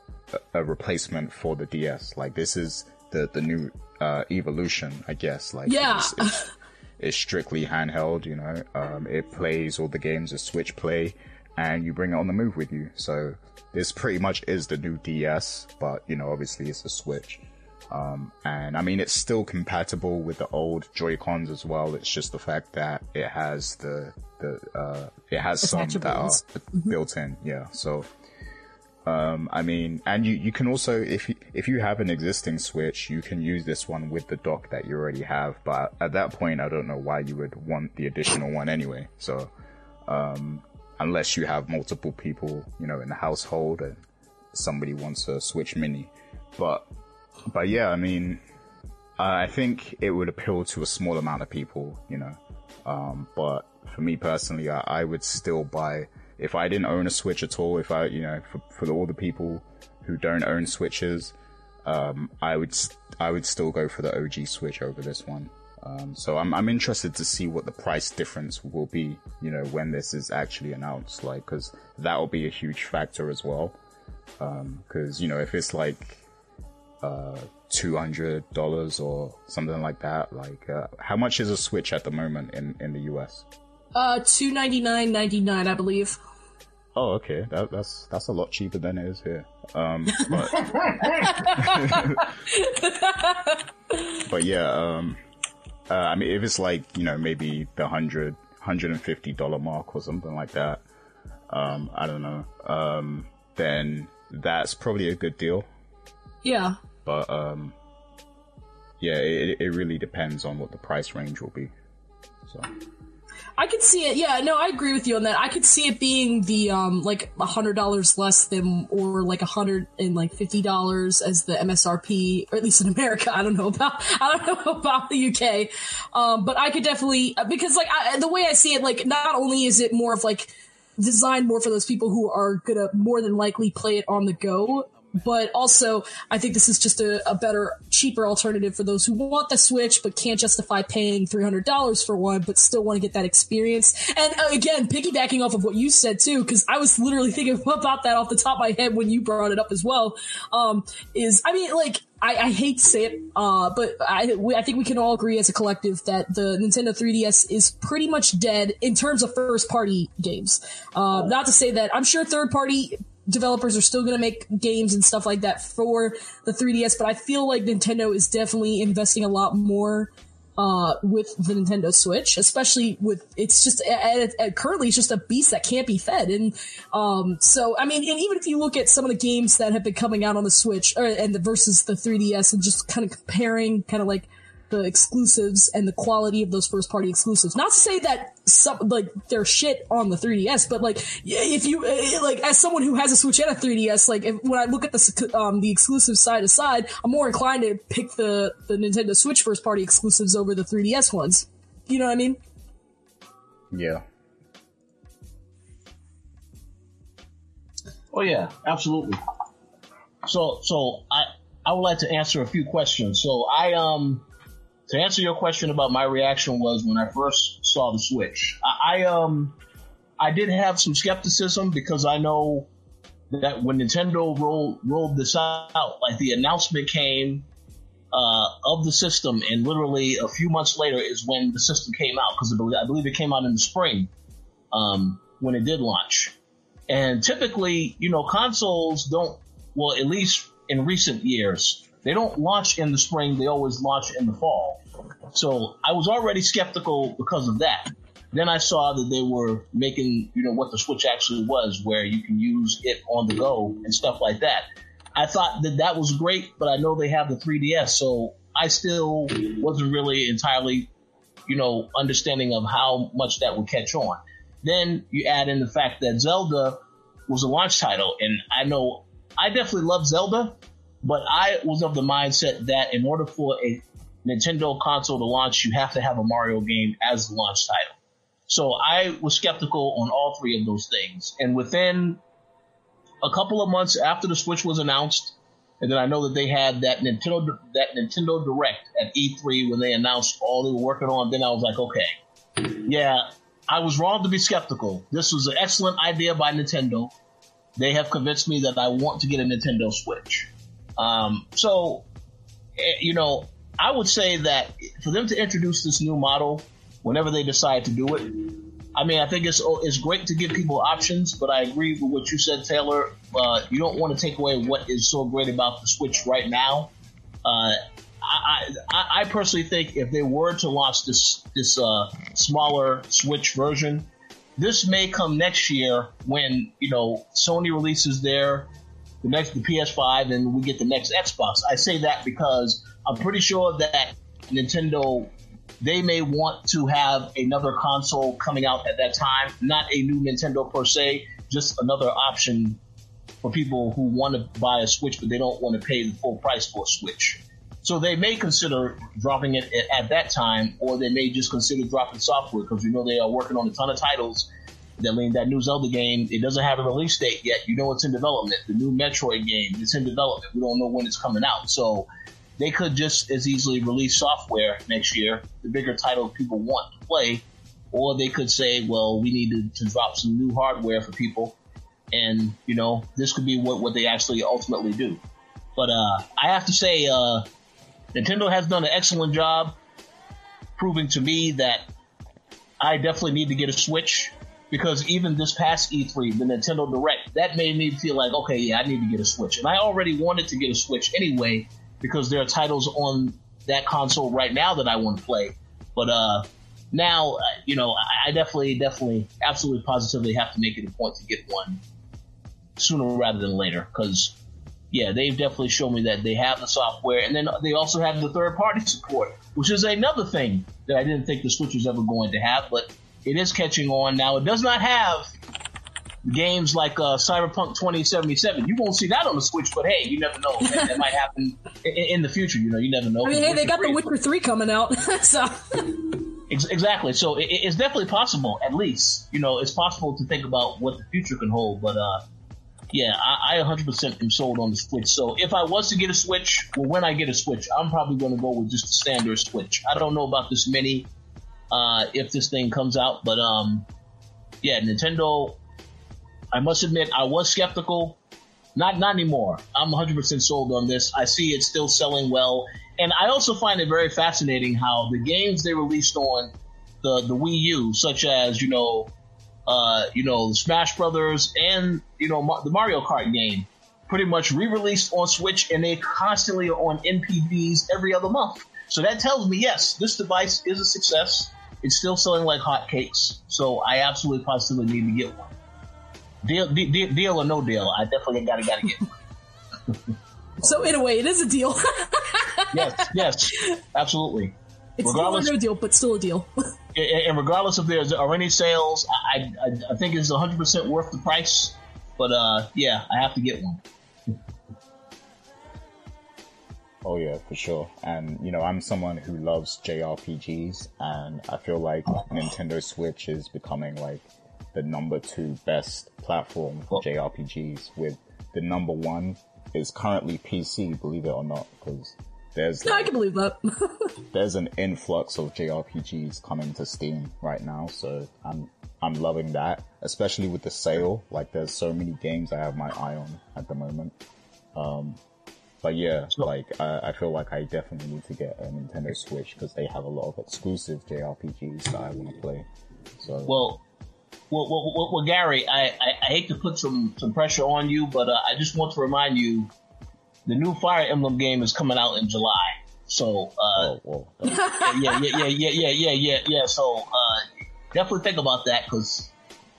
S2: a, replacement for the DS. Like this is the the new uh, evolution, I guess. Like
S3: yeah.
S2: It's, it's, it's strictly handheld, you know. Um, it plays all the games as Switch Play, and you bring it on the move with you. So this pretty much is the new DS, but you know, obviously it's a Switch. Um, and I mean, it's still compatible with the old Joy Cons as well. It's just the fact that it has the the uh, it has some that are mm-hmm. built in. Yeah. So, um, I mean, and you you can also if you, if you have an existing Switch, you can use this one with the dock that you already have. But at that point, I don't know why you would want the additional one anyway. So, um, unless you have multiple people, you know, in the household and somebody wants a Switch Mini, but but yeah, I mean, I think it would appeal to a small amount of people, you know. Um, but for me personally, I, I, would still buy if I didn't own a Switch at all. If I, you know, for, for all the people who don't own Switches, um, I would I would still go for the OG Switch over this one. Um, so I'm I'm interested to see what the price difference will be. You know, when this is actually announced, like, because that will be a huge factor as well. Because um, you know, if it's like uh, two hundred dollars or something like that, like, uh, how much is a Switch at the moment in in the US?
S3: Uh, two ninety nine ninety nine, I believe.
S2: Oh, okay. That, that's that's a lot cheaper than it is here. Um, but, but yeah, um, uh, I mean, if it's like you know maybe the hundred hundred and fifty dollar mark or something like that, um, I don't know. Um, then that's probably a good deal.
S3: Yeah.
S2: But um, yeah, it, it really depends on what the price range will be. So.
S3: I could see it. Yeah, no, I agree with you on that. I could see it being the um like a hundred dollars less than, or like a hundred and like fifty dollars as the MSRP, or at least in America. I don't know about I don't know about the UK, um, but I could definitely because like I, the way I see it, like not only is it more of like designed more for those people who are gonna more than likely play it on the go but also I think this is just a, a, better, cheaper alternative for those who want the Switch but can't justify paying three hundred dollars for one, but still want to get that experience. And uh, again, piggybacking off of what you said too, because I was literally thinking about that off the top of my head when you brought it up as well. Um, is I mean, like I, I, hate to say it, uh, but I, we, I think we can all agree as a collective that the Nintendo 3DS is pretty much dead in terms of first party games. Uh, not to say that I'm sure third party developers are still going to make games and stuff like that for the 3DS, but I feel like Nintendo is definitely investing a lot more uh, with the Nintendo Switch, especially with it's just at, at, currently it's just a beast that can't be fed, and um, so I mean, and even if you look at some of the games that have been coming out on the Switch or, and the versus the 3DS, and just kind of comparing, kind of like the exclusives and the quality of those first party exclusives. Not to say that some like they're shit on the 3DS, but like if you eh, like as someone who has a Switch and a 3DS, like if, when I look at the um, the exclusive side aside, I'm more inclined to pick the the Nintendo Switch first party exclusives over the 3DS ones. You know what I mean?
S2: Yeah.
S1: Oh yeah, absolutely. So so I I would like to answer a few questions. So I um to answer your question about my reaction was when I first saw the Switch. I, I um I did have some skepticism because I know that when Nintendo rolled rolled this out, like the announcement came uh, of the system, and literally a few months later is when the system came out because I believe it came out in the spring um, when it did launch. And typically, you know, consoles don't. Well, at least in recent years, they don't launch in the spring, they always launch in the fall. So I was already skeptical because of that. Then I saw that they were making, you know, what the Switch actually was, where you can use it on the go and stuff like that. I thought that that was great, but I know they have the 3DS, so I still wasn't really entirely, you know, understanding of how much that would catch on. Then you add in the fact that Zelda was a launch title, and I know I definitely love Zelda, but I was of the mindset that in order for a Nintendo console to launch, you have to have a Mario game as the launch title. So I was skeptical on all three of those things. And within a couple of months after the Switch was announced, and then I know that they had that Nintendo that Nintendo Direct at E3 when they announced all they were working on. Then I was like, okay, yeah, I was wrong to be skeptical. This was an excellent idea by Nintendo. They have convinced me that I want to get a Nintendo Switch. Um, so, eh, you know, I would say that for them to introduce this new model, whenever they decide to do it, I mean, I think it's it's great to give people options, but I agree with what you said, Taylor. Uh, you don't want to take away what is so great about the Switch right now. Uh, I, I, I, personally think if they were to launch this this uh, smaller Switch version, this may come next year when you know Sony releases their the next the PS5 and we get the next Xbox. I say that because I'm pretty sure that Nintendo they may want to have another console coming out at that time, not a new Nintendo per se, just another option for people who want to buy a Switch but they don't want to pay the full price for a Switch. So they may consider dropping it at that time, or they may just consider dropping software because you know they are working on a ton of titles I mean, that new Zelda game, it doesn't have a release date yet. You know it's in development. The new Metroid game, it's in development. We don't know when it's coming out. So they could just as easily release software next year, the bigger title people want to play, or they could say, well, we need to, to drop some new hardware for people. And, you know, this could be what, what they actually ultimately do. But, uh, I have to say, uh, Nintendo has done an excellent job proving to me that I definitely need to get a Switch because even this past E3, the Nintendo Direct, that made me feel like, okay, yeah, I need to get a Switch. And I already wanted to get a Switch anyway because there are titles on that console right now that I want to play. But uh, now, uh, you know, I definitely, definitely, absolutely, positively have to make it a point to get one sooner rather than later because yeah, they've definitely shown me that they have the software, and then they also have the third party support, which is another thing that I didn't think the Switch was ever going to have, but it is catching on now. It does not have games like uh, Cyberpunk 2077. You won't see that on the Switch, but hey, you never know. Man, that might happen in, in, the future. You know, you never know.
S3: I mean, hey, they got 3. the Witcher 3 coming out, so.
S1: Exactly. So it, it's definitely possible. At least, you know, it's possible to think about what the future can hold. But uh, yeah, I, I 100% am sold on the Switch. So if I was to get a Switch, well, when I get a Switch, I'm probably going to go with just a standard Switch. I don't know about this mini, uh, if this thing comes out, but um, yeah, Nintendo. I must admit, I was skeptical. Not not anymore. I'm 100% sold on this. I see it's still selling well, and I also find it very fascinating how the games they released on the the Wii U, such as you know uh, you know, Smash Brothers and, you know, the Mario Kart game pretty much re-released on Switch and they constantly are on NPDs every other month. So that tells me, yes, this device is a success. It's still selling like hotcakes. So I absolutely positively need to get one. Deal, deal, deal or no deal, I definitely gotta, gotta get one.
S3: so in a way, it is a deal.
S1: yes, yes, absolutely.
S3: It's Regardless, deal or no deal, but still a deal.
S1: and regardless if there are any sales, I, I, I think it's 100% worth the price. But uh, yeah, I have to get one.
S2: Oh yeah, for sure. And you know, I'm someone who loves JRPGs, and I feel like Nintendo Switch is becoming like the number two best platform for JRPGs. With the number one is currently PC, believe it or not, because there's
S3: like, I can believe that.
S2: there's an influx of JRPGs coming to Steam right now, so I'm I'm loving that, especially with the sale. Like, there's so many games I have my eye on at the moment. Um, but yeah, like I, I, feel like I definitely need to get a Nintendo Switch because they have a lot of exclusive JRPGs that I want to play. So
S1: well. Well, well, well, Gary, I, I, I, hate to put some, some pressure on you, but uh, I just want to remind you the new Fire Emblem game is coming out in July. So, uh, oh, yeah, yeah, yeah, yeah, yeah, yeah, yeah, yeah. So, uh, definitely think about that because,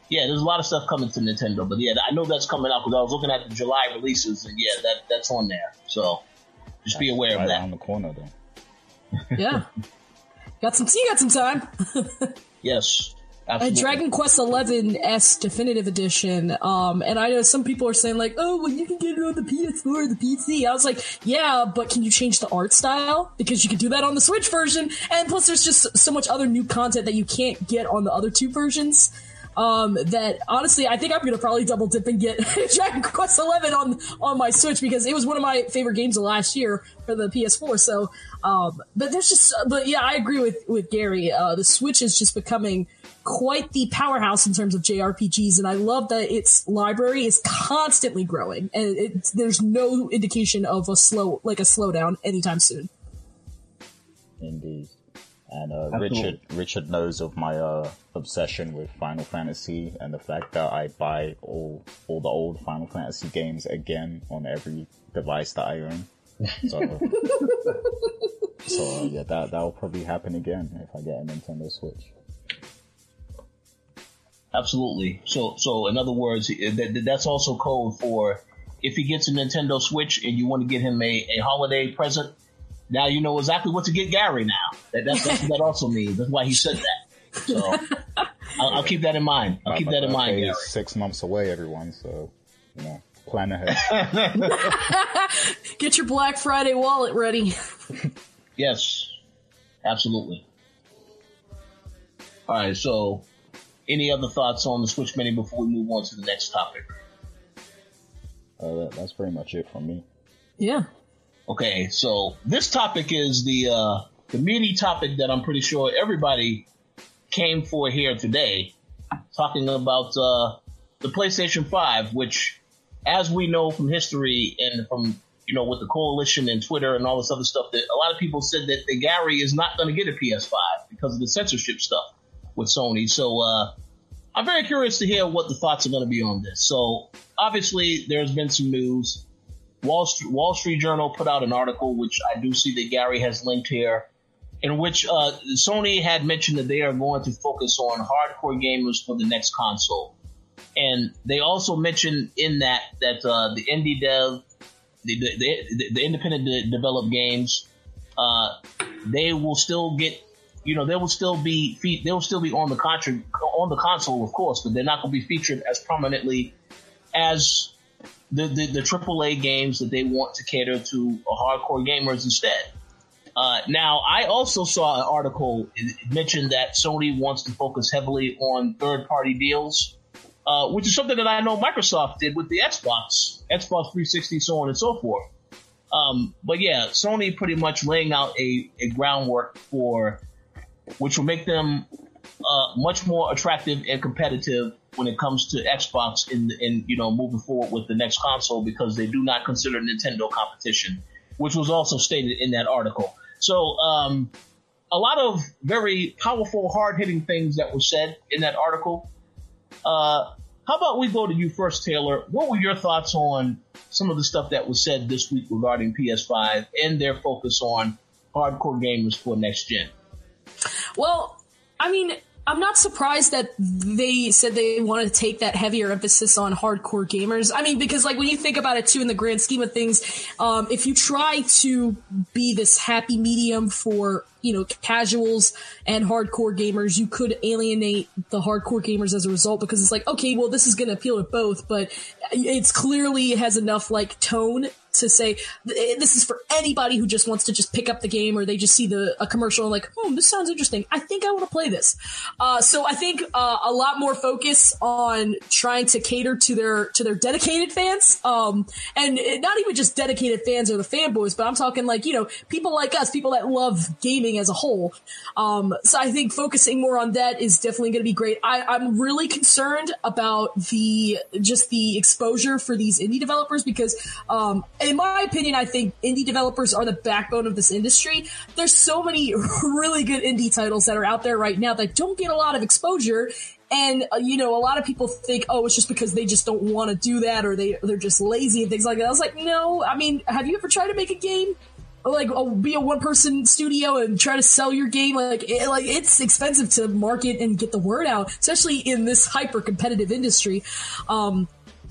S1: yeah, there's a lot of stuff coming to Nintendo. But yeah, I know that's coming out because I was looking at the July releases, and yeah, that that's on there. So, just be aware
S2: right
S1: of that.
S2: On the corner, though.
S3: yeah, got some. You got some time.
S1: yes.
S3: Absolutely. A Dragon Quest XI S Definitive Edition. Um, and I know some people are saying like, oh, well, you can get it on the PS4 or the PC. I was like, yeah, but can you change the art style? Because you can do that on the Switch version. And plus there's just so much other new content that you can't get on the other two versions. Um, that honestly, I think I'm gonna probably double dip and get Dragon Quest XI on on my Switch because it was one of my favorite games of last year for the PS4. So, um, but there's just, but yeah, I agree with with Gary. Uh, the Switch is just becoming quite the powerhouse in terms of JRPGs, and I love that its library is constantly growing, and it, there's no indication of a slow, like a slowdown anytime soon.
S2: Indeed, and uh, Richard Richard knows of my uh, obsession with Final Fantasy and the fact that I buy all all the old Final Fantasy games again on every device that I own. So, so yeah, that that will probably happen again if I get a Nintendo Switch.
S1: Absolutely. So, so in other words, eh, that, that's also code for if he gets a Nintendo Switch and you want to get him a, a holiday present. Now you know exactly what to get Gary. Now that, that's, that's what that also means. That's why he said that. So I'll, I'll keep that in mind. I'll keep that in mind. Gary.
S2: Six months away, everyone. So you know, plan ahead.
S3: get your Black Friday wallet ready.
S1: yes, absolutely. All right, so any other thoughts on the Switch Mini before we move on to the next topic?
S2: Uh, that, that's pretty much it from me.
S3: Yeah.
S1: Okay, so this topic is the uh, the meaty topic that I'm pretty sure everybody came for here today, talking about uh, the PlayStation 5, which, as we know from history and from you know with the coalition and Twitter and all this other stuff, that a lot of people said that the Gary is not going to get a PS5 because of the censorship stuff with Sony. So uh, I'm very curious to hear what the thoughts are going to be on this. So obviously, there's been some news. Wall Street, Wall Street Journal put out an article, which I do see that Gary has linked here, in which uh, Sony had mentioned that they are going to focus on hardcore gamers for the next console. And they also mentioned in that that uh, the indie dev, the the, the, the independent de- developed games, uh, they will still get, you know, they will still be fe- they will still be on the contra- on the console, of course, but they're not going to be featured as prominently as the, the, the AAA games that they want to cater to hardcore gamers instead. Uh, now, I also saw an article mentioned that Sony wants to focus heavily on third party deals, uh, which is something that I know Microsoft did with the Xbox, Xbox 360, so on and so forth. Um, but yeah, Sony pretty much laying out a, a groundwork for which will make them uh, much more attractive and competitive when it comes to Xbox in in you know moving forward with the next console because they do not consider Nintendo competition, which was also stated in that article. So um, a lot of very powerful, hard hitting things that were said in that article. Uh, how about we go to you first, Taylor? What were your thoughts on some of the stuff that was said this week regarding PS5 and their focus on hardcore gamers for next gen?
S3: Well, I mean, I'm not surprised that they said they want to take that heavier emphasis on hardcore gamers. I mean, because like when you think about it too, in the grand scheme of things, um, if you try to be this happy medium for you know casuals and hardcore gamers, you could alienate the hardcore gamers as a result because it's like, okay, well, this is going to appeal to both, but it's clearly has enough like tone to say this is for anybody who just wants to just pick up the game or they just see the a commercial and like, oh, this sounds interesting. I think I want to play this. Uh, so I think uh, a lot more focus on trying to cater to their to their dedicated fans, um, and not even just dedicated fans or the fanboys, but I'm talking like you know people like us, people that love gaming as a whole. Um, so I think focusing more on that is definitely going to be great. I, I'm really concerned about the just the exposure for these indie developers because um, in my opinion, I think indie developers are the backbone of this industry. There's so many really good indie titles that are out there right now that don't get a lot of exposure. And, uh, you know, a lot of people think, oh, it's just because they just don't want to do that or they, they're just lazy and things like that. I was like, no, I mean, have you ever tried to make a game? Like be a one person studio and try to sell your game like it, like it's expensive to market and get the word out especially in this hyper competitive industry. Um,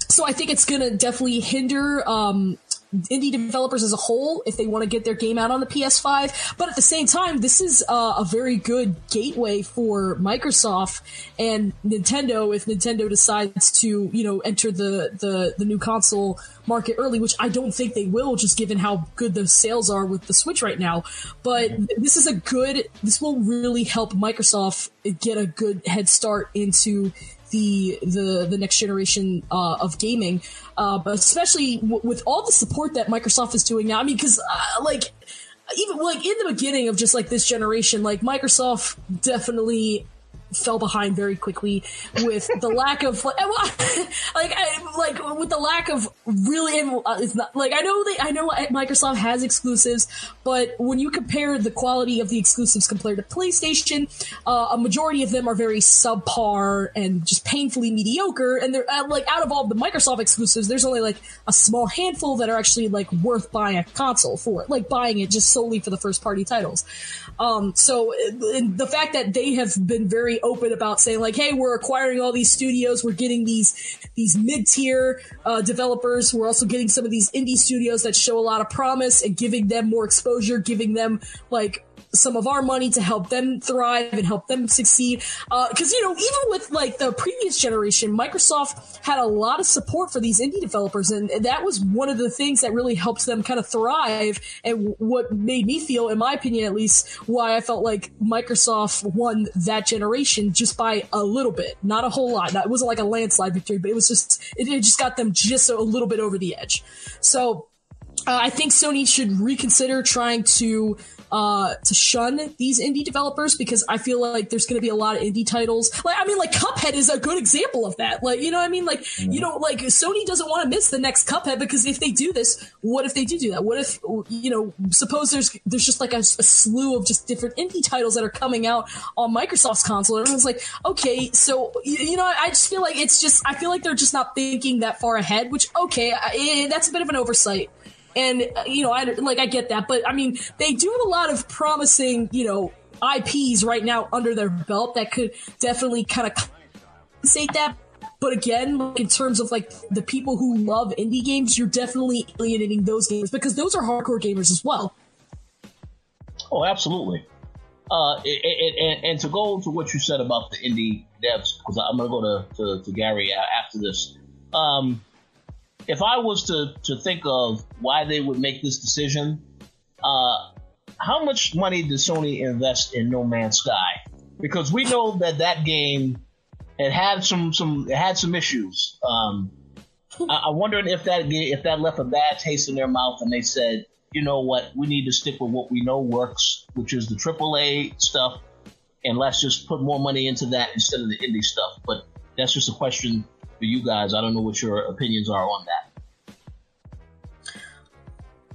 S3: so I think it's going to definitely hinder um, indie developers as a whole if they want to get their game out on the PS5. But at the same time, this is uh, a very good gateway for Microsoft and Nintendo if Nintendo decides to, you know, enter the, the, the new console market early, which I don't think they will, just given how good the sales are with the Switch right now. But this is a good, this will really help Microsoft get a good head start into the the the next generation uh, of gaming, uh, but especially w- with all the support that Microsoft is doing now. I mean, because uh, like even like in the beginning of just like this generation, like Microsoft definitely fell behind very quickly with the lack of like, like, like with the lack of really, uh, it's not like I know they, I know Microsoft has exclusives, but when you compare the quality of the exclusives compared to PlayStation, uh, a majority of them are very subpar and just painfully mediocre. And they're uh, like out of all the Microsoft exclusives, there's only like a small handful that are actually like worth buying a console for, like buying it just solely for the first party titles. Um, so the fact that they have been very open about saying like, "Hey, we're acquiring all these studios. We're getting these these mid tier uh, developers. We're also getting some of these indie studios that show a lot of promise and giving them more exposure, giving them like some of our money to help them thrive and help them succeed. Because, uh, you know, even with like the previous generation, Microsoft had a lot of support for these indie developers. And that was one of the things that really helped them kind of thrive. And what made me feel, in my opinion at least, why I felt like Microsoft won that generation just by a little bit, not a whole lot. It wasn't like a landslide victory, but it was just, it, it just got them just a little bit over the edge. So, uh, I think Sony should reconsider trying to uh, to shun these indie developers because I feel like there's going to be a lot of indie titles. Like, I mean, like Cuphead is a good example of that. Like, you know what I mean? Like, mm-hmm. you know, like Sony doesn't want to miss the next Cuphead because if they do this, what if they do do that? What if, you know, suppose there's, there's just like a, a slew of just different indie titles that are coming out on Microsoft's console. And everyone's like, okay, so, you, you know, I just feel like it's just, I feel like they're just not thinking that far ahead, which, okay, I, that's a bit of an oversight. And, uh, you know, I, like, I get that, but I mean, they do have a lot of promising, you know, IPs right now under their belt that could definitely kind of compensate that. But again, like in terms of like the people who love indie games, you're definitely alienating those gamers because those are hardcore gamers as well.
S1: Oh, absolutely. Uh, and, and, and, to go to what you said about the indie devs, because I'm going to go to, to, to Gary after this. Um, if I was to, to think of why they would make this decision, uh, how much money did Sony invest in No Man's Sky? Because we know that that game it had some some it had some issues. Um, I, I wondered if that if that left a bad taste in their mouth, and they said, you know what, we need to stick with what we know works, which is the AAA stuff, and let's just put more money into that instead of the indie stuff. But that's just a question for you guys. I don't know what your opinions are on that.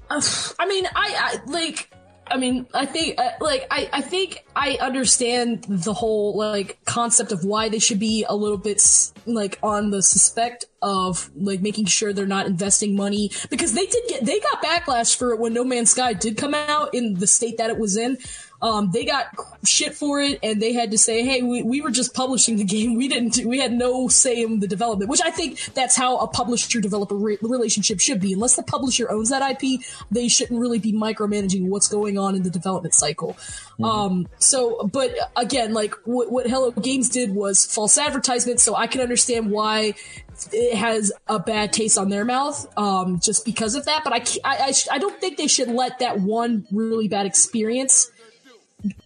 S3: Uh, I mean, I, I like. I mean, I think, uh, like, I, I think I understand the whole, like, concept of why they should be a little bit, like, on the suspect of, like, making sure they're not investing money. Because they did get, they got backlash for it when No Man's Sky did come out in the state that it was in. Um, they got shit for it, and they had to say, "Hey, we, we were just publishing the game. We didn't. We had no say in the development." Which I think that's how a publisher-developer re- relationship should be. Unless the publisher owns that IP, they shouldn't really be micromanaging what's going on in the development cycle. Mm-hmm. Um, so, but again, like what, what Hello Games did was false advertisement. So I can understand why it has a bad taste on their mouth um, just because of that. But I, I, I, I, don't think they should let that one really bad experience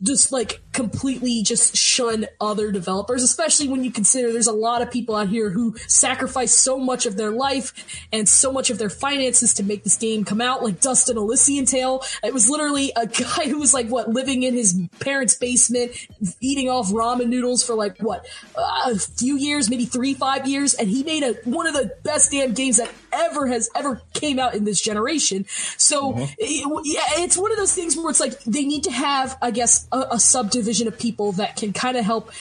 S3: just like completely just shun other developers, especially when you consider there's a lot of people out here who sacrifice so much of their life and so much of their finances to make this game come out. Like Dust: An Elysian Tail. it was literally a guy who was like what living in his parents' basement, eating off ramen noodles for like what uh, a few years, maybe three, five years, and he made a one of the best damn games that ever has ever came out in this generation. So mm-hmm. it, yeah, it's one of those things where it's like they need to have, I guess, a, a subdivision of people that can kind of help,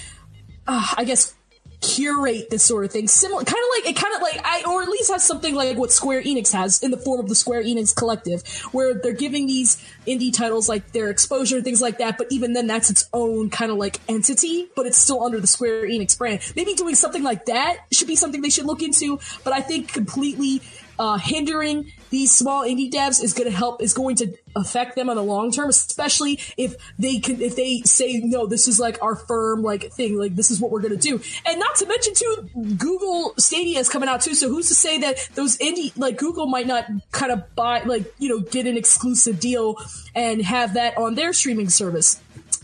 S3: uh, I guess, curate this sort of thing. Similar, kind of like it, kind of like I, or at least has something like what Square Enix has in the form of the Square Enix Collective, where they're giving these indie titles like their exposure and things like that. But even then, that's its own kind of like entity, but it's still under the Square Enix brand. Maybe doing something like that should be something they should look into. But I think completely uh, hindering these small indie devs is going to help is going to affect them on the long term especially if they can if they say no this is like our firm like thing like this is what we're going to do. And not to mention too google stadia is coming out too so who's to say that those indie like google might not kind of buy like you know get an exclusive deal and have that on their streaming service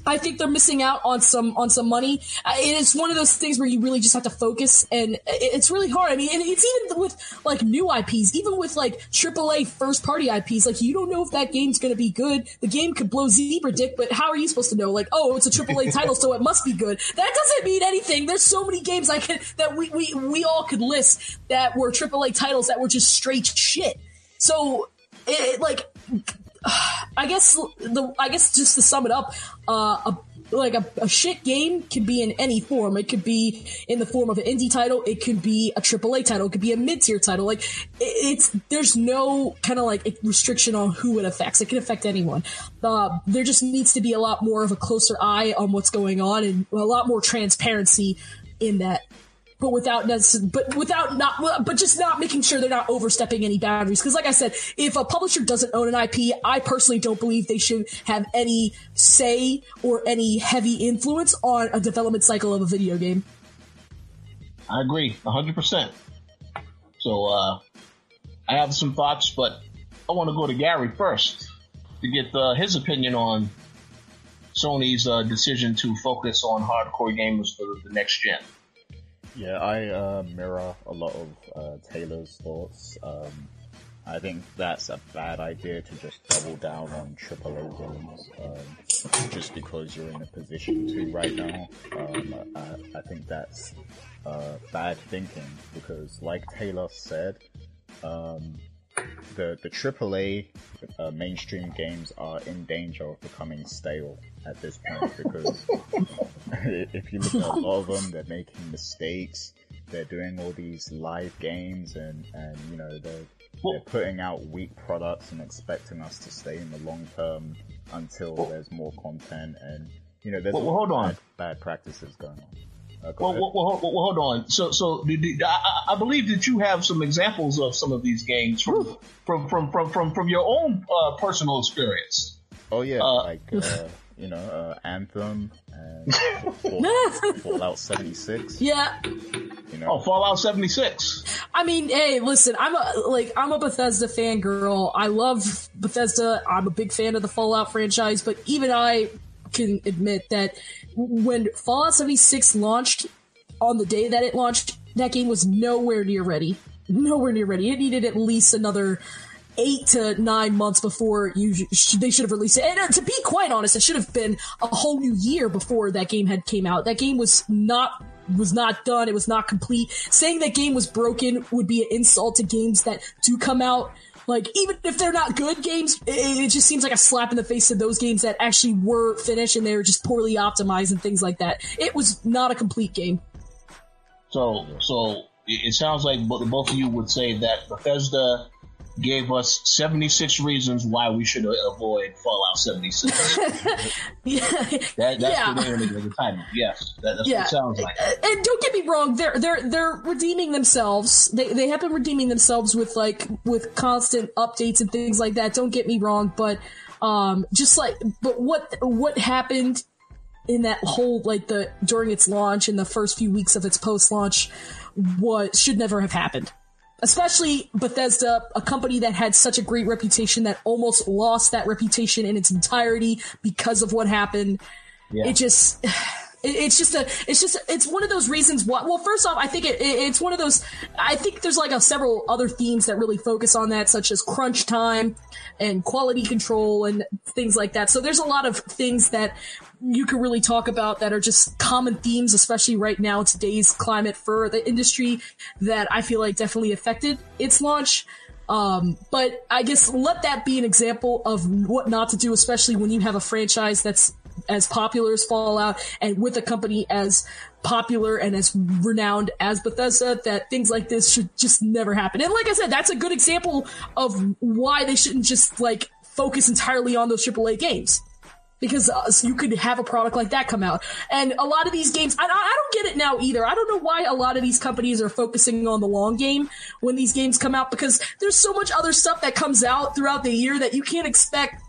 S3: I think they're missing out on some on some money. Uh, it's one of those things where you really just have to focus, and it's really hard. I mean, and it's even with like new IPs, even with like AAA first party IPs. Like you don't know if that game's going to be good. The game could blow zebra dick, but how are you supposed to know? Like, oh, it's a AAA title, so it must be good. That doesn't mean anything. There's so many games I can that we we we all could list that were AAA titles that were just straight shit. So, it, like I guess the I guess just to sum it up, uh, a like a, a, shit game can be in any form. It could be in the form of an indie title. It could be a AAA title. It could be a mid tier title. Like it's there's no kind of like restriction on who it affects. It can affect anyone. Uh, there just needs to be a lot more of a closer eye on what's going on and a lot more transparency in that but without but without not but just not making sure they're not overstepping any boundaries. Because like i said if a publisher doesn't own an ip i personally don't believe they should have any say or any heavy influence on a development cycle of a video game.
S1: I agree 100% so uh, i have some thoughts but i want to go to gary first to get uh, his opinion on Sony's uh, decision to focus on hardcore gamers for the next gen.
S2: Yeah, I uh, mirror a lot of uh, Taylor's thoughts. Um, I think that's a bad idea to just double down on AAA games um, just because you're in a position to right now. Um, I, I, think that's uh, bad thinking because, like Taylor said, um, the the AAA uh, mainstream games are in danger of becoming stale at this point because if you look at a lot of them, they're making mistakes. They're doing all these live games and, and you know they're they're putting out weak products and expecting us to stay in the long term until there's more content and you know there's
S1: well, well, hold
S2: bad,
S1: on.
S2: bad practices going on.
S1: Uh, well, well, well, well, hold on. So, so I, I, believe that you have some examples of some of these games from from, from, from, from, from your own uh, personal experience.
S2: Oh yeah, uh, like uh, you know, uh, Anthem and Fallout, Fallout 76.
S3: Yeah.
S1: You know. Oh, Fallout 76.
S3: I mean, hey, listen, I'm a like I'm a Bethesda fangirl. I love Bethesda. I'm a big fan of the Fallout franchise, but even I can admit that when Fallout 76 launched on the day that it launched, that game was nowhere near ready. Nowhere near ready. It needed at least another eight to nine months before you sh- they should have released it. And uh, to be quite honest, it should have been a whole new year before that game had came out. That game was not was not done. It was not complete. Saying that game was broken would be an insult to games that do come out. Like even if they're not good games, it, it just seems like a slap in the face to those games that actually were finished and they were just poorly optimized and things like that. It was not a complete game.
S1: So, so it sounds like both of you would say that Bethesda gave us 76 reasons why we should avoid Fallout 76. yeah. That, that's yeah. the name of the title. Yes, that, that's yeah. what it sounds like.
S3: And don't get me wrong, they're they're they're redeeming themselves. They they have been redeeming themselves with like with constant updates and things like that. Don't get me wrong, but um just like but what what happened in that whole like the during its launch in the first few weeks of its post launch what should never have happened especially Bethesda, a company that had such a great reputation that almost lost that reputation in its entirety because of what happened. Yeah. It just, it's just a, it's just, it's one of those reasons why, well, first off, I think it, it's one of those, I think there's like a several other themes that really focus on that, such as crunch time and quality control and things like that. So there's a lot of things that you can really talk about that are just common themes, especially right now, today's climate for the industry that I feel like definitely affected its launch. Um, but I guess let that be an example of what not to do, especially when you have a franchise that's as popular as Fallout and with a company as popular and as renowned as Bethesda that things like this should just never happen. And like I said, that's a good example of why they shouldn't just like focus entirely on those AAA games because uh, you could have a product like that come out. And a lot of these games, I, I, don't get it now either. I don't know why a lot of these companies are focusing on the long game when these games come out because there's so much other stuff that comes out throughout the year that you can't expect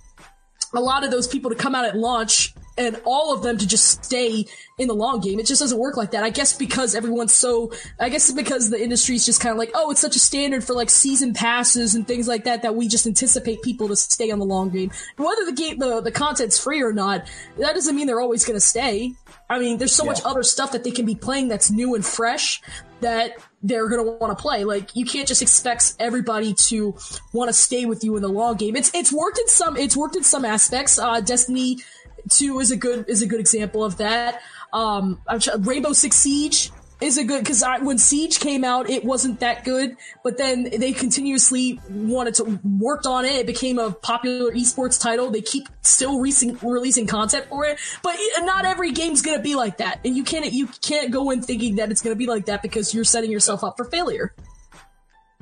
S3: a lot of those people to come out at launch and all of them to just stay in the long game. It just doesn't work like that. I guess because everyone's so, I guess because the industry's just kind of like, oh, it's such a standard for like season passes and things like that that we just anticipate people to stay on the long game. Whether the game, the, the content's free or not, that doesn't mean they're always going to stay. I mean, there's so yeah. much other stuff that they can be playing that's new and fresh that they're going to want to play. Like you can't just expect everybody to want to stay with you in the long game. It's it's worked in some it's worked in some aspects. Uh, Destiny two is a good is a good example of that. Um, Rainbow Six Siege is a good because when Siege came out, it wasn't that good, but then they continuously wanted to worked on it. It became a popular esports title. They keep still releasing releasing content for it, but not every game's gonna be like that, and you can't you can't go in thinking that it's gonna be like that because you're setting yourself up for failure.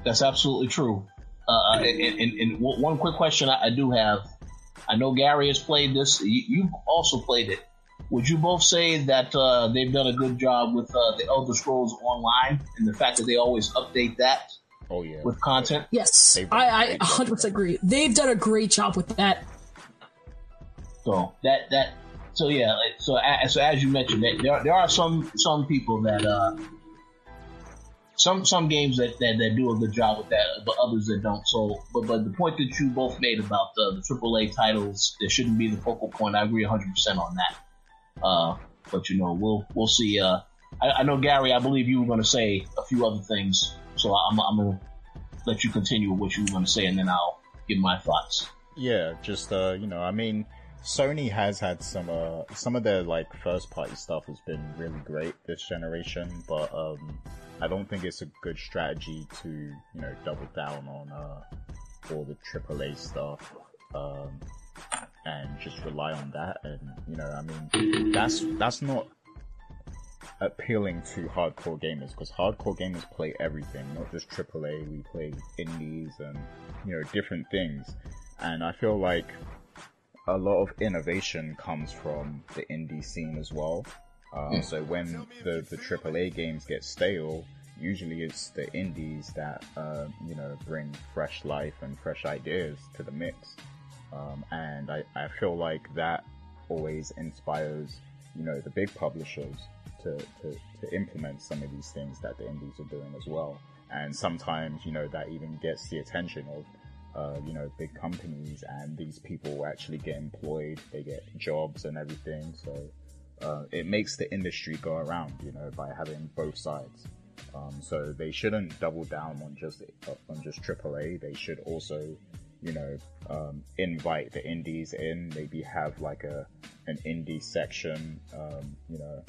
S1: That's absolutely true. Uh, and, and, and, one quick question I, I do have I know Gary has played this. You, have also played it. would you both say that uh, they've done a good job with uh, the Elder Scrolls Online and the fact that they always update that?
S2: Oh yeah,
S1: with content.
S3: Yes, I, I 100% agree. They've done a great job with that.
S1: So that that so yeah, so so as you mentioned, there there are some some people that uh some some games that, that, that do a good job with that, but others that don't. So, but but the point that you both made about the, the AAA titles, there shouldn't be the focal point. I agree 100 percent on that. Uh, but you know, we'll we'll see. Uh, I, I, know Gary. I believe you were going to say a few other things, so I'm I'm going to let you continue with what you were going to say, and then I'll give my thoughts.
S2: Yeah, just uh, you know, I mean, Sony has had some uh, some of their like first party stuff has been really great this generation, but um, I don't think it's a good strategy to you know double down on uh, all the AAA stuff. Um, and just rely on that. And you know, I mean, that's that's not appealing to hardcore gamers because hardcore gamers play everything, not just AAA. We play indies and you know different things, and I feel like a lot of innovation comes from the indie scene as well. Uh, so when the the AAA games get stale, usually it's the indies that uh, you know bring fresh life and fresh ideas to the mix. Um, and I, I feel like that always inspires, you know, the big publishers to, to, to implement some of these things that the indies are doing as well. And sometimes, you know, that even gets the attention of, uh, you know, big companies and these people actually get employed, they get jobs and everything. So, uh, it makes the industry go around, you know, by having both sides. Um, so they shouldn't double down on just on just AAA. They should also you know, um, invite the indies in, maybe have like a, an indie section, um, you know,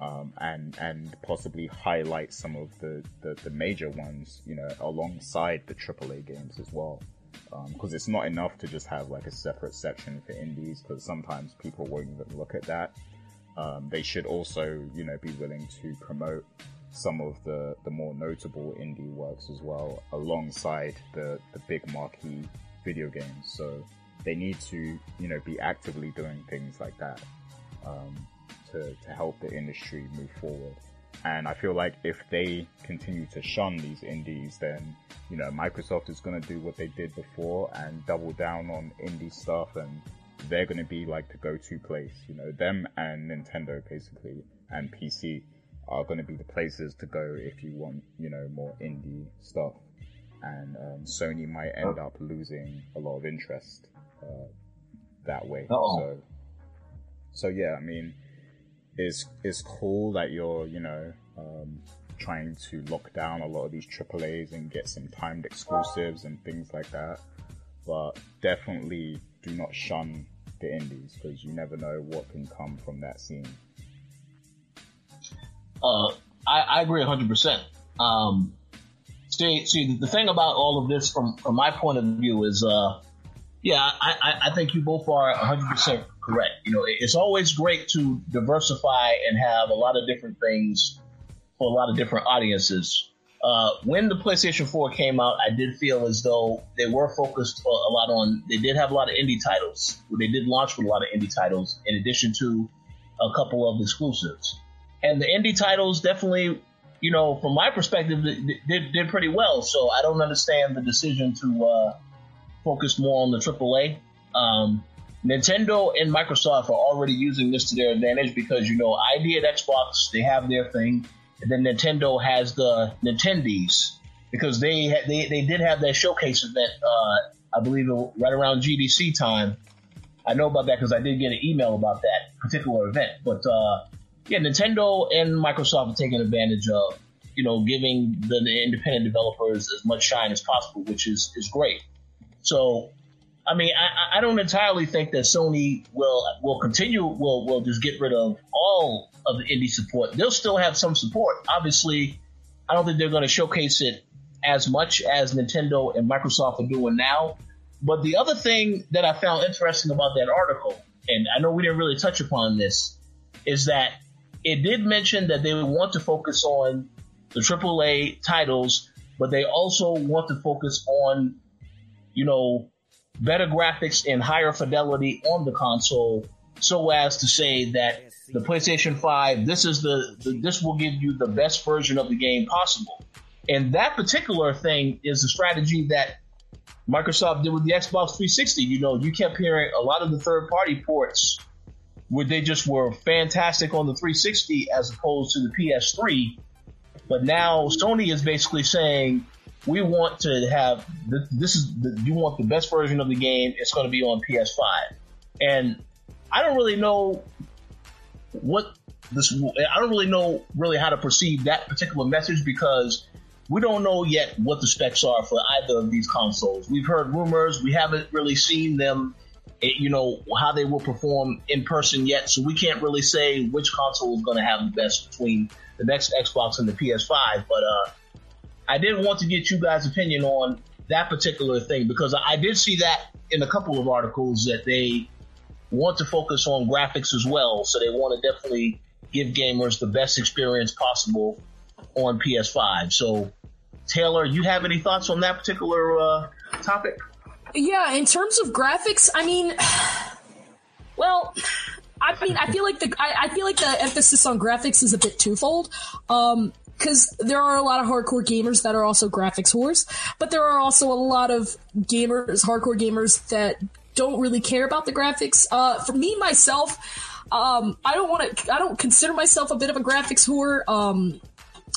S2: um, and, and possibly highlight some of the, the, the, major ones, you know, alongside the AAA games as well. Because um, it's not enough to just have like a separate section for indies, because sometimes people won't even look at that. Um, they should also, you know, be willing to promote some of the, the more notable indie works as well, alongside the, the big marquee video games. So they need to, you know, be actively doing things like that um, to, to help the industry move forward. And I feel like if they continue to shun these indies, then, you know, Microsoft is going to do what they did before and double down on indie stuff and they're going to be like the go-to place. You know, them and Nintendo basically and PC are going to be the places to go if you want, you know, more indie stuff and um, Sony might end up losing a lot of interest uh, that way. Uh-oh. So, so yeah, I mean, it's it's cool that you're you know um, trying to lock down a lot of these AAA's and get some timed exclusives and things like that, but definitely do not shun the indies because you never know what can come from that scene.
S1: Uh, I, I agree 100%. Um, See, see, the thing about all of this, from from my point of view, is, uh, yeah, I, I think you both are 100 percent correct. You know, it's always great to diversify and have a lot of different things for a lot of different audiences. Uh, when the PlayStation 4 came out, I did feel as though they were focused a lot on. They did have a lot of indie titles. They did launch with a lot of indie titles, in addition to a couple of exclusives. And the indie titles definitely you know, from my perspective, did, did pretty well. So I don't understand the decision to uh, focus more on the AAA. Um, Nintendo and Microsoft are already using this to their advantage because you know ID at Xbox they have their thing, and then Nintendo has the Nintendies because they they they did have that showcase event. Uh, I believe right around GDC time. I know about that because I did get an email about that particular event. But uh, yeah, Nintendo and Microsoft are taking advantage of, you know, giving the, the independent developers as much shine as possible, which is, is great. So, I mean, I, I don't entirely think that Sony will will continue will will just get rid of all of the indie support. They'll still have some support. Obviously, I don't think they're going to showcase it as much as Nintendo and Microsoft are doing now. But the other thing that I found interesting about that article, and I know we didn't really touch upon this, is that it did mention that they want to focus on the AAA titles, but they also want to focus on, you know, better graphics and higher fidelity on the console so as to say that the PlayStation 5, this is the, the this will give you the best version of the game possible. And that particular thing is the strategy that Microsoft did with the Xbox 360. You know, you kept hearing a lot of the third party ports where they just were fantastic on the 360 as opposed to the PS3. But now Sony is basically saying, we want to have this is the, you want the best version of the game. It's going to be on PS5, and I don't really know what this. I don't really know really how to perceive that particular message because we don't know yet what the specs are for either of these consoles. We've heard rumors. We haven't really seen them, eh, you know, how they will perform in person yet. So we can't really say which console is going to have the best between the next Xbox and the PS5. But uh, I did want to get you guys' opinion on that particular thing because I did see that in a couple of articles that they want to focus on graphics as well. So they want to definitely give gamers the best experience possible on PS5. So, Taylor, you have any thoughts on that particular uh, topic?
S3: Yeah, in terms of graphics, I mean, well, I mean, I feel like the I, I, feel like the emphasis on graphics is a bit twofold. Um, because there are a lot of hardcore gamers that are also graphics whores, but there are also a lot of gamers, hardcore gamers that don't really care about the graphics. Uh, for me myself, um, I don't want to. I don't consider myself a bit of a graphics whore. Um,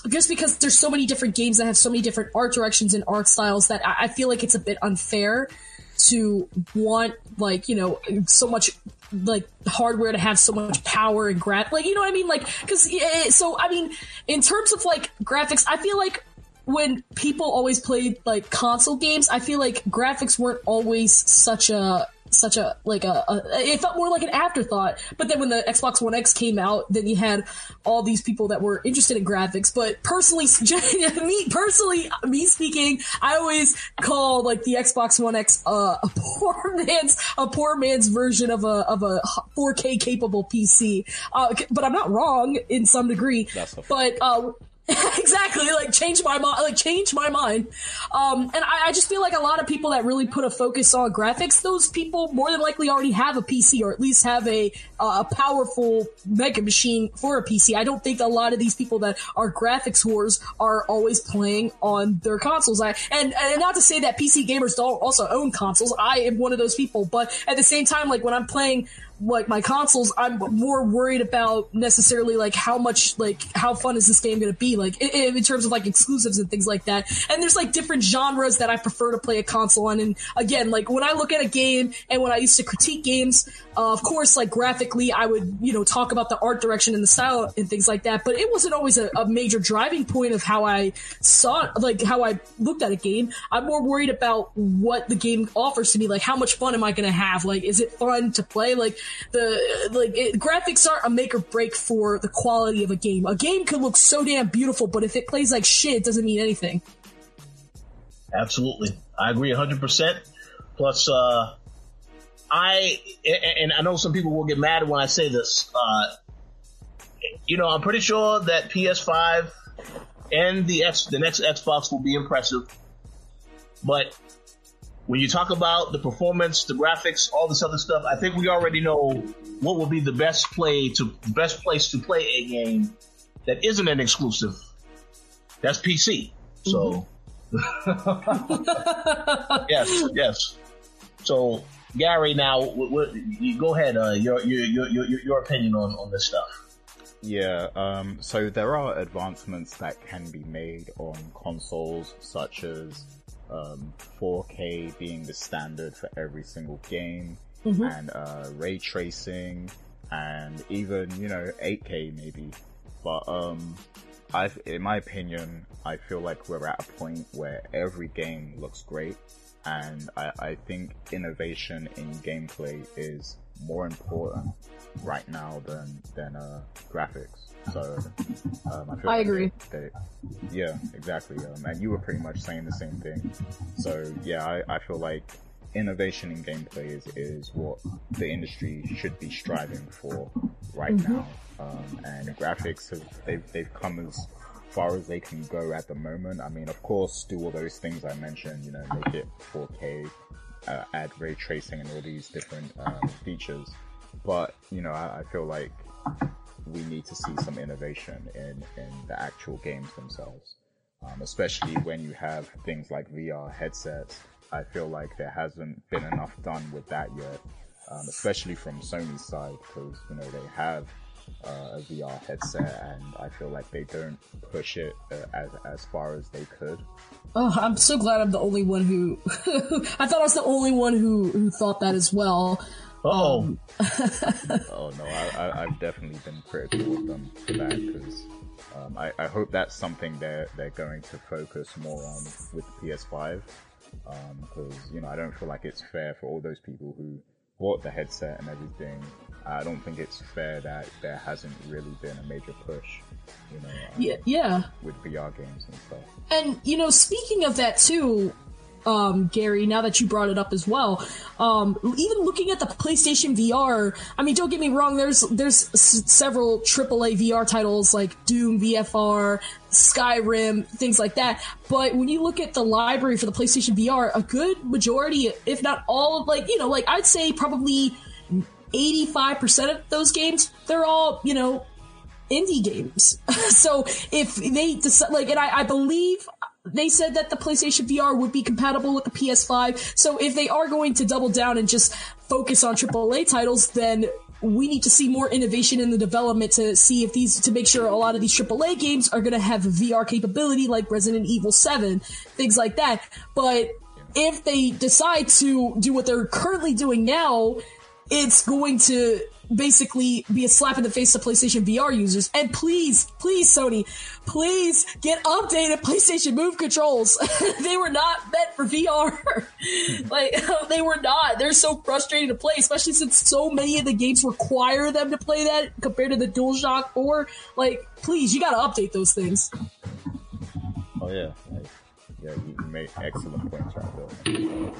S3: just because there's so many different games that have so many different art directions and art styles that I, I feel like it's a bit unfair to want like you know so much like hardware to have so much power and graph like you know what I mean like because so I mean in terms of like graphics I feel like when people always played like console games I feel like graphics weren't always such a such a like a, a, it felt more like an afterthought. But then when the xbox one x came out then you had all these people that were interested in graphics. But personally me personally me speaking i always call like the xbox one x uh, a poor man's a poor man's version of a of a 4k capable pc uh, but i'm not wrong in some degree. But uh, exactly like change my mind like change my mind. Um, and I, I, just feel like a lot of people that really put a focus on graphics those people more than likely already have a pc or at least have a uh, a powerful mega machine for a pc i don't think a lot of these people that are graphics whores are always playing on their consoles. I, and, and not to say that pc gamers don't also own consoles. I am one of those people but at the same time like when i'm playing like my consoles, I'm more worried about necessarily like how much like how fun is this game going to be like in, in, terms of like exclusives and things like that. And there's like different genres that I prefer to play a console on. And again, like when I look at a game and when I used to critique games, uh, of course, like graphically, I would you know talk about the art direction and the style and things like that. But it wasn't always a, a major driving point of how I saw like how I looked at a game. I'm more worried about what the game offers to me. Like how much fun am I going to have? Like is it fun to play? Like the like it, graphics aren't a make or break for the quality of a game. A game could look so damn beautiful, but if it plays like shit, it doesn't mean anything.
S1: Absolutely, I agree hundred percent. Plus, uh, I and I know some people will get mad when I say this. Uh, you know, I'm pretty sure that PS5 and the X, the next Xbox will be impressive, but when you talk about the performance, the graphics, all this other stuff, I think we already know what will be the best play to best place to play a game that isn't an exclusive. That's PC. So, mm-hmm. yes, yes. So, Gary, now w- w- you go ahead. Uh, your, your your your your opinion on on this stuff.
S2: Yeah, um, so there are advancements that can be made on consoles, such as um, 4K being the standard for every single game, mm-hmm. and uh, ray tracing, and even you know 8K maybe. But um, I, in my opinion, I feel like we're at a point where every game looks great, and I, I think innovation in gameplay is more important right now than than uh, graphics. So um, I,
S3: I agree.
S2: They, yeah, exactly. Um, and you were pretty much saying the same thing. So yeah, I, I feel like innovation in gameplay is, is what the industry should be striving for right mm-hmm. now. Um, and graphics have they've they've come as far as they can go at the moment. I mean, of course, do all those things I mentioned. You know, make it 4K, uh, add ray tracing and all these different um, features. But you know, I, I feel like we need to see some innovation in, in the actual games themselves. Um, especially when you have things like VR headsets. I feel like there hasn't been enough done with that yet, um, especially from Sony's side, because you know they have uh, a VR headset, and I feel like they don't push it uh, as as far as they could.
S3: Oh, I'm so glad I'm the only one who. I thought I was the only one who who thought that as well.
S1: Oh,
S3: Um,
S2: oh no, I, I, I've definitely been critical of them for that because um, I, I hope that's something they're they're going to focus more on with the PS5 because you know I don't feel like it's fair for all those people who bought the headset and everything. I don't think it's fair that there hasn't really been a major push, you know, um,
S3: yeah, yeah.
S2: with VR games and stuff.
S3: And you know, speaking of that too, um, Gary, now that you brought it up as well, um, even looking at the PlayStation VR, I mean, don't get me wrong. There's there's s- several AAA VR titles like Doom VFR, Skyrim, things like that. But when you look at the library for the PlayStation VR, a good majority, if not all of like you know, like I'd say probably. 85% of those games, they're all, you know, indie games. so if they decide, like, and I, I believe they said that the PlayStation VR would be compatible with the PS5. So if they are going to double down and just focus on AAA titles, then we need to see more innovation in the development to see if these, to make sure a lot of these AAA games are going to have VR capability like Resident Evil 7, things like that. But if they decide to do what they're currently doing now, it's going to basically be a slap in the face to PlayStation VR users. And please, please, Sony, please get updated PlayStation Move controls. they were not meant for VR. like, they were not. They're so frustrating to play, especially since so many of the games require them to play that compared to the DualShock 4. Like, please, you gotta update those things.
S2: Oh yeah, like, yeah, you, made excellent points right there.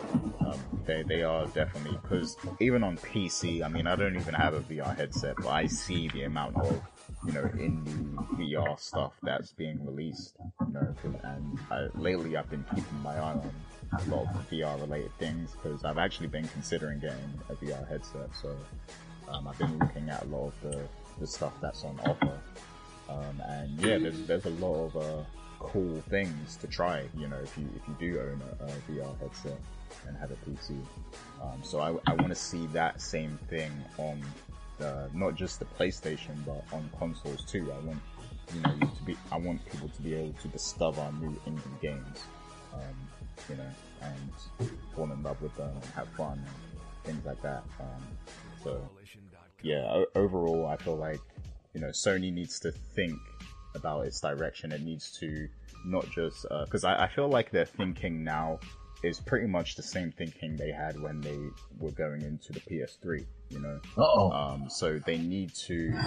S2: Um, they they are definitely because even on PC, I mean, I don't even have a VR headset, but I see the amount of you know indie VR stuff that's being released. You know, and I, lately I've been keeping my eye on a lot of VR related things because I've actually been considering getting a VR headset. So um, I've been looking at a lot of the, the stuff that's on offer. Um, and yeah, there's there's a lot of uh, cool things to try. You know, if you if you do own a, a VR headset and have a PC, um, so I, I want to see that same thing on the, not just the PlayStation but on consoles too. I want you know to be I want people to be able to discover new indie games, um, you know, and fall in love with them and have fun and things like that. Um, so yeah, o- overall, I feel like you know Sony needs to think about its direction. It needs to not just because I, I feel like their thinking now is pretty much the same thinking they had when they were going into the PS3. You know,
S1: uh oh.
S2: um, so they need to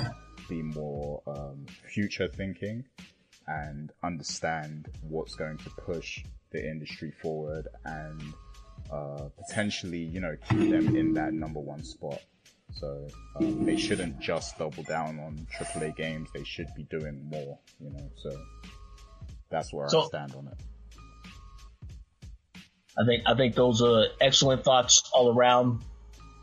S2: be more um, future thinking and understand what's going to push the industry forward and uh, potentially, you know, keep them in that number one spot. So um, they shouldn't just double down on AAA games. They should be doing more, you know. So that's where I stand on it.
S1: I think I think those are excellent thoughts all around.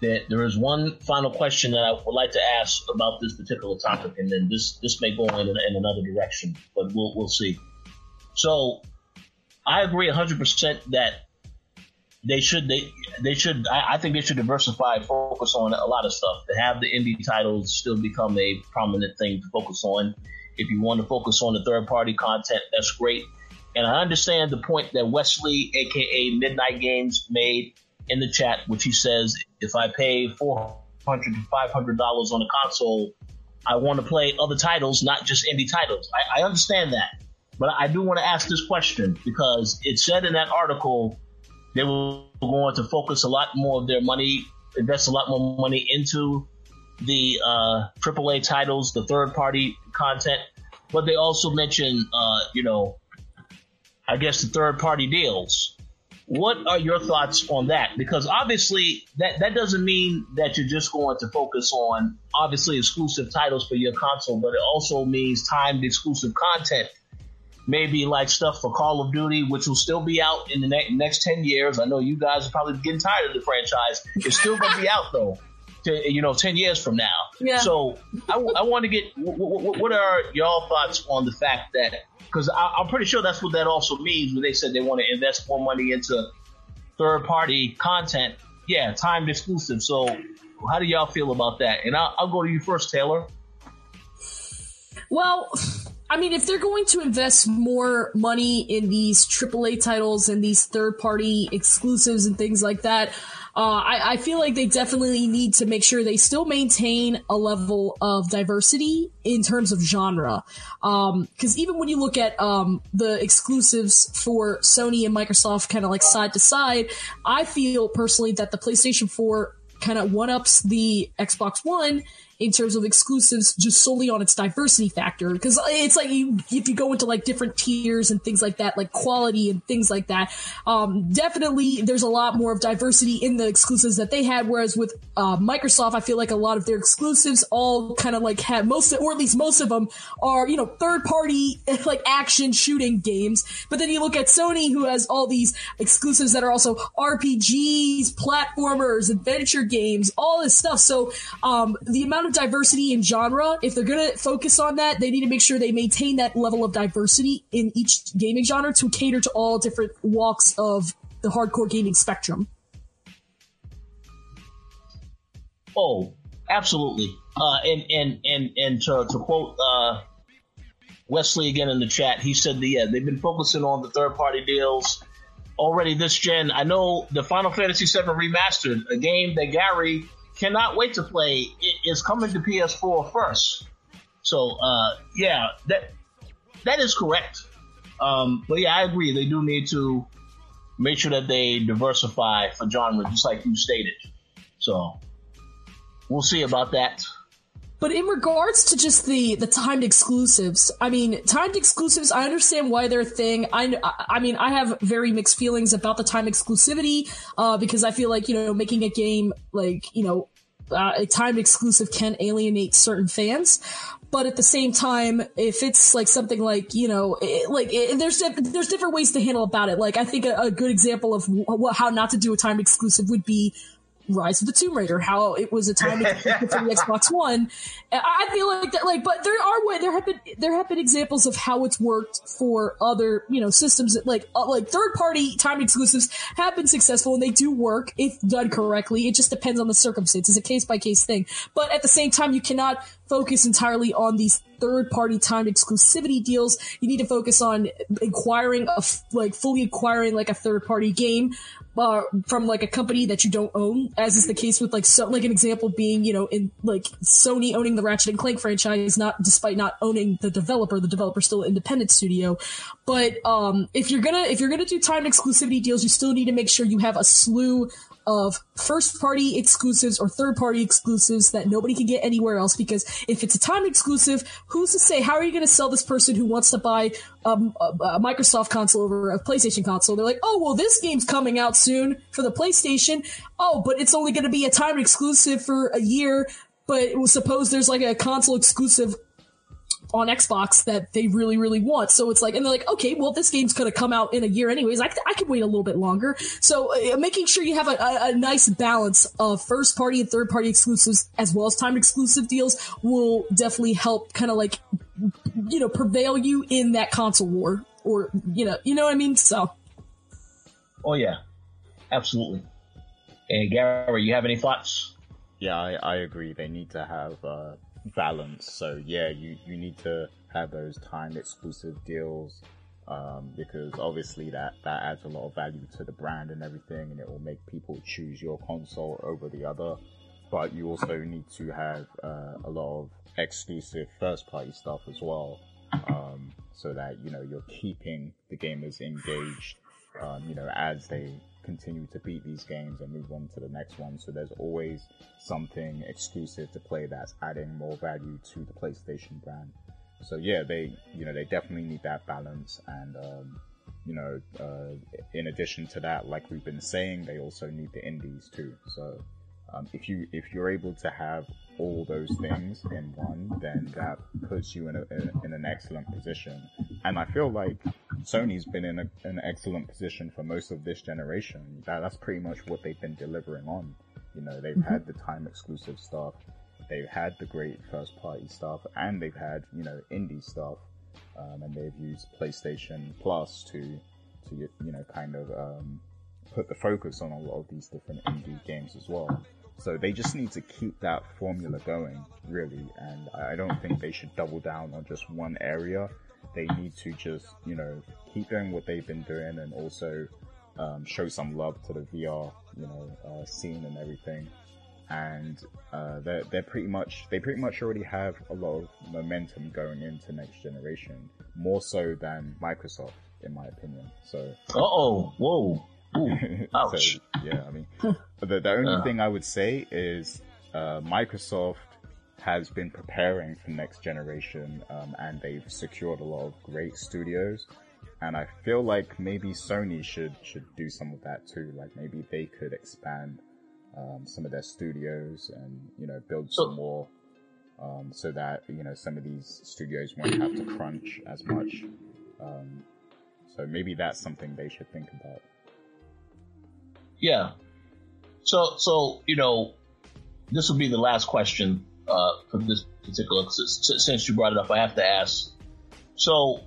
S1: That there is one final question that I would like to ask about this particular topic, and then this this may go in, in another direction, but we'll we'll see. So, I agree 100 percent that they should they they should I, I think they should diversify focus on a lot of stuff. To have the indie titles still become a prominent thing to focus on. If you want to focus on the third party content, that's great. And I understand the point that Wesley, aka Midnight Games, made in the chat, which he says, if I pay four hundred to five hundred dollars on a console, I want to play other titles, not just indie titles. I, I understand that, but I do want to ask this question because it said in that article they were going to focus a lot more of their money, invest a lot more money into the uh, AAA titles, the third party content, but they also mentioned, uh, you know, I guess the third party deals. What are your thoughts on that? Because obviously that, that doesn't mean that you're just going to focus on obviously exclusive titles for your console, but it also means timed exclusive content. Maybe like stuff for Call of Duty, which will still be out in the ne- next 10 years. I know you guys are probably getting tired of the franchise. It's still going to be out though. to, you know, 10 years from now.
S3: Yeah.
S1: So I, I want to get, what, what are y'all thoughts on the fact that, because I'm pretty sure that's what that also means when they said they want to invest more money into third party content. Yeah, timed exclusive. So how do y'all feel about that? And I'll, I'll go to you first, Taylor.
S3: Well, I mean, if they're going to invest more money in these AAA titles and these third party exclusives and things like that, uh, I, I, feel like they definitely need to make sure they still maintain a level of diversity in terms of genre. Um, cause even when you look at, um, the exclusives for Sony and Microsoft kind of like side to side, I feel personally that the PlayStation 4 kind of one ups the Xbox One in terms of exclusives just solely on its diversity factor. Because it's like you, if you go into like different tiers and things like that, like quality and things like that, um, definitely there's a lot more of diversity in the exclusives that they had. Whereas with uh, Microsoft, I feel like a lot of their exclusives all kind of like have most, or at least most of them are, you know, third party like action shooting games. But then you look at Sony, who has all these exclusives that are also RPGs, platformers, adventure games, all this stuff. So um, the amount of of diversity in genre, if they're going to focus on that, they need to make sure they maintain that level of diversity in each gaming genre to cater to all different walks of the hardcore gaming spectrum.
S1: Oh, absolutely. Uh, and and and and to, to quote uh, Wesley again in the chat, he said that yeah, they've been focusing on the third party deals already this gen. I know the Final Fantasy VII remastered, a game that Gary cannot wait to play. It is coming to PS4 first. So uh, yeah, that that is correct. Um, but yeah, I agree. They do need to make sure that they diversify for genre, just like you stated. So we'll see about that.
S3: But in regards to just the the timed exclusives, I mean, timed exclusives, I understand why they're a thing. I, I mean, I have very mixed feelings about the time exclusivity, uh, because I feel like, you know, making a game like, you know, uh, a timed exclusive can alienate certain fans but at the same time, if it's like something like you know, it, like it, there's there's different ways to handle about it. Like I think a, a good example of wh- how not to do a time exclusive would be Rise of the Tomb Raider, how it was a time for the Xbox One. I feel like that, like, but there are way there have been there have been examples of how it's worked for other you know systems that like uh, like third party time exclusives have been successful and they do work if done correctly. It just depends on the circumstances, a case by case thing. But at the same time, you cannot focus entirely on these third party timed exclusivity deals. You need to focus on acquiring a like fully acquiring like a third party game uh, from like a company that you don't own, as is the case with like so like an example being you know in like Sony owning the Ratchet and Clank franchise, not despite not owning the developer, the developer still independent studio. But um, if you're gonna if you're gonna do timed exclusivity deals, you still need to make sure you have a slew of first party exclusives or third party exclusives that nobody can get anywhere else because if it's a time exclusive, who's to say how are you going to sell this person who wants to buy um, a, a, Microsoft console over a PlayStation console? They're like, oh, well, this game's coming out soon for the PlayStation. Oh, but it's only going to be a time exclusive for a year. But suppose there's like a console exclusive on Xbox that they really, really want. So it's like, and they're like, okay, well, this game's going to come out in a year anyways. I, I can wait a little bit longer. So uh, making sure you have a, a, a, nice balance of first party and third party exclusives as well as timed exclusive deals will definitely help kind of like, you know, prevail you in that console war or, you know, you know what I mean? So.
S1: Oh yeah, absolutely. And Gary, you have any thoughts?
S2: Yeah, I, I agree. They need to have, uh, balance. So yeah, you, you need to have those time exclusive deals um, because obviously that, that adds a lot of value to the brand and everything, and it will make people choose your console over the other. But you also need to have uh, a lot of exclusive first party stuff as well, um, so that you know you're keeping the gamers engaged. Um, you know, as they continue to beat these games and move on to the next one. So there's always something exclusive to play that's adding more value to the PlayStation brand. So yeah, they you know they definitely need that balance, and um, you know uh, in addition to that, like we've been saying, they also need the indies too. So um, if you if you're able to have all those things in one, then that puts you in, a, in an excellent position. And I feel like Sony's been in a, an excellent position for most of this generation. That, that's pretty much what they've been delivering on. You know, they've mm-hmm. had the time exclusive stuff, they've had the great first party stuff, and they've had you know indie stuff, um, and they've used PlayStation Plus to to you know kind of um, put the focus on a lot of these different indie games as well. So they just need to keep that formula going, really. And I don't think they should double down on just one area. They need to just, you know, keep doing what they've been doing and also um, show some love to the VR, you know, uh, scene and everything. And uh, they're they're pretty much they pretty much already have a lot of momentum going into next generation, more so than Microsoft, in my opinion. So.
S1: oh, whoa. Ouch.
S2: so, yeah, I mean, the, the only uh. thing I would say is uh, Microsoft has been preparing for next generation, um, and they've secured a lot of great studios. And I feel like maybe Sony should should do some of that too. Like maybe they could expand um, some of their studios and you know build some more, um, so that you know some of these studios won't have to crunch as much. Um, so maybe that's something they should think about.
S1: Yeah. So, so you know, this will be the last question uh, for this particular. Since you brought it up, I have to ask. So,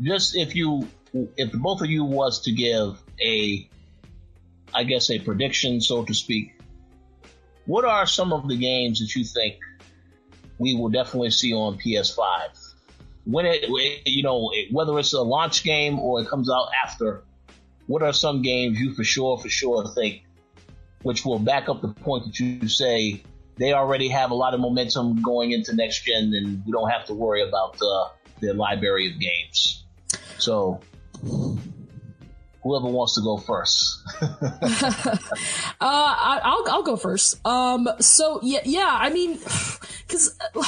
S1: just if you, if both of you was to give a, I guess a prediction, so to speak, what are some of the games that you think we will definitely see on PS5? When it, you know, whether it's a launch game or it comes out after, what are some games you for sure, for sure think, which will back up the point that you say they already have a lot of momentum going into next gen and we don't have to worry about uh, their library of games. So, whoever wants to go first.
S3: uh, I, will I'll go first. Um, so yeah, yeah, I mean, cause, uh,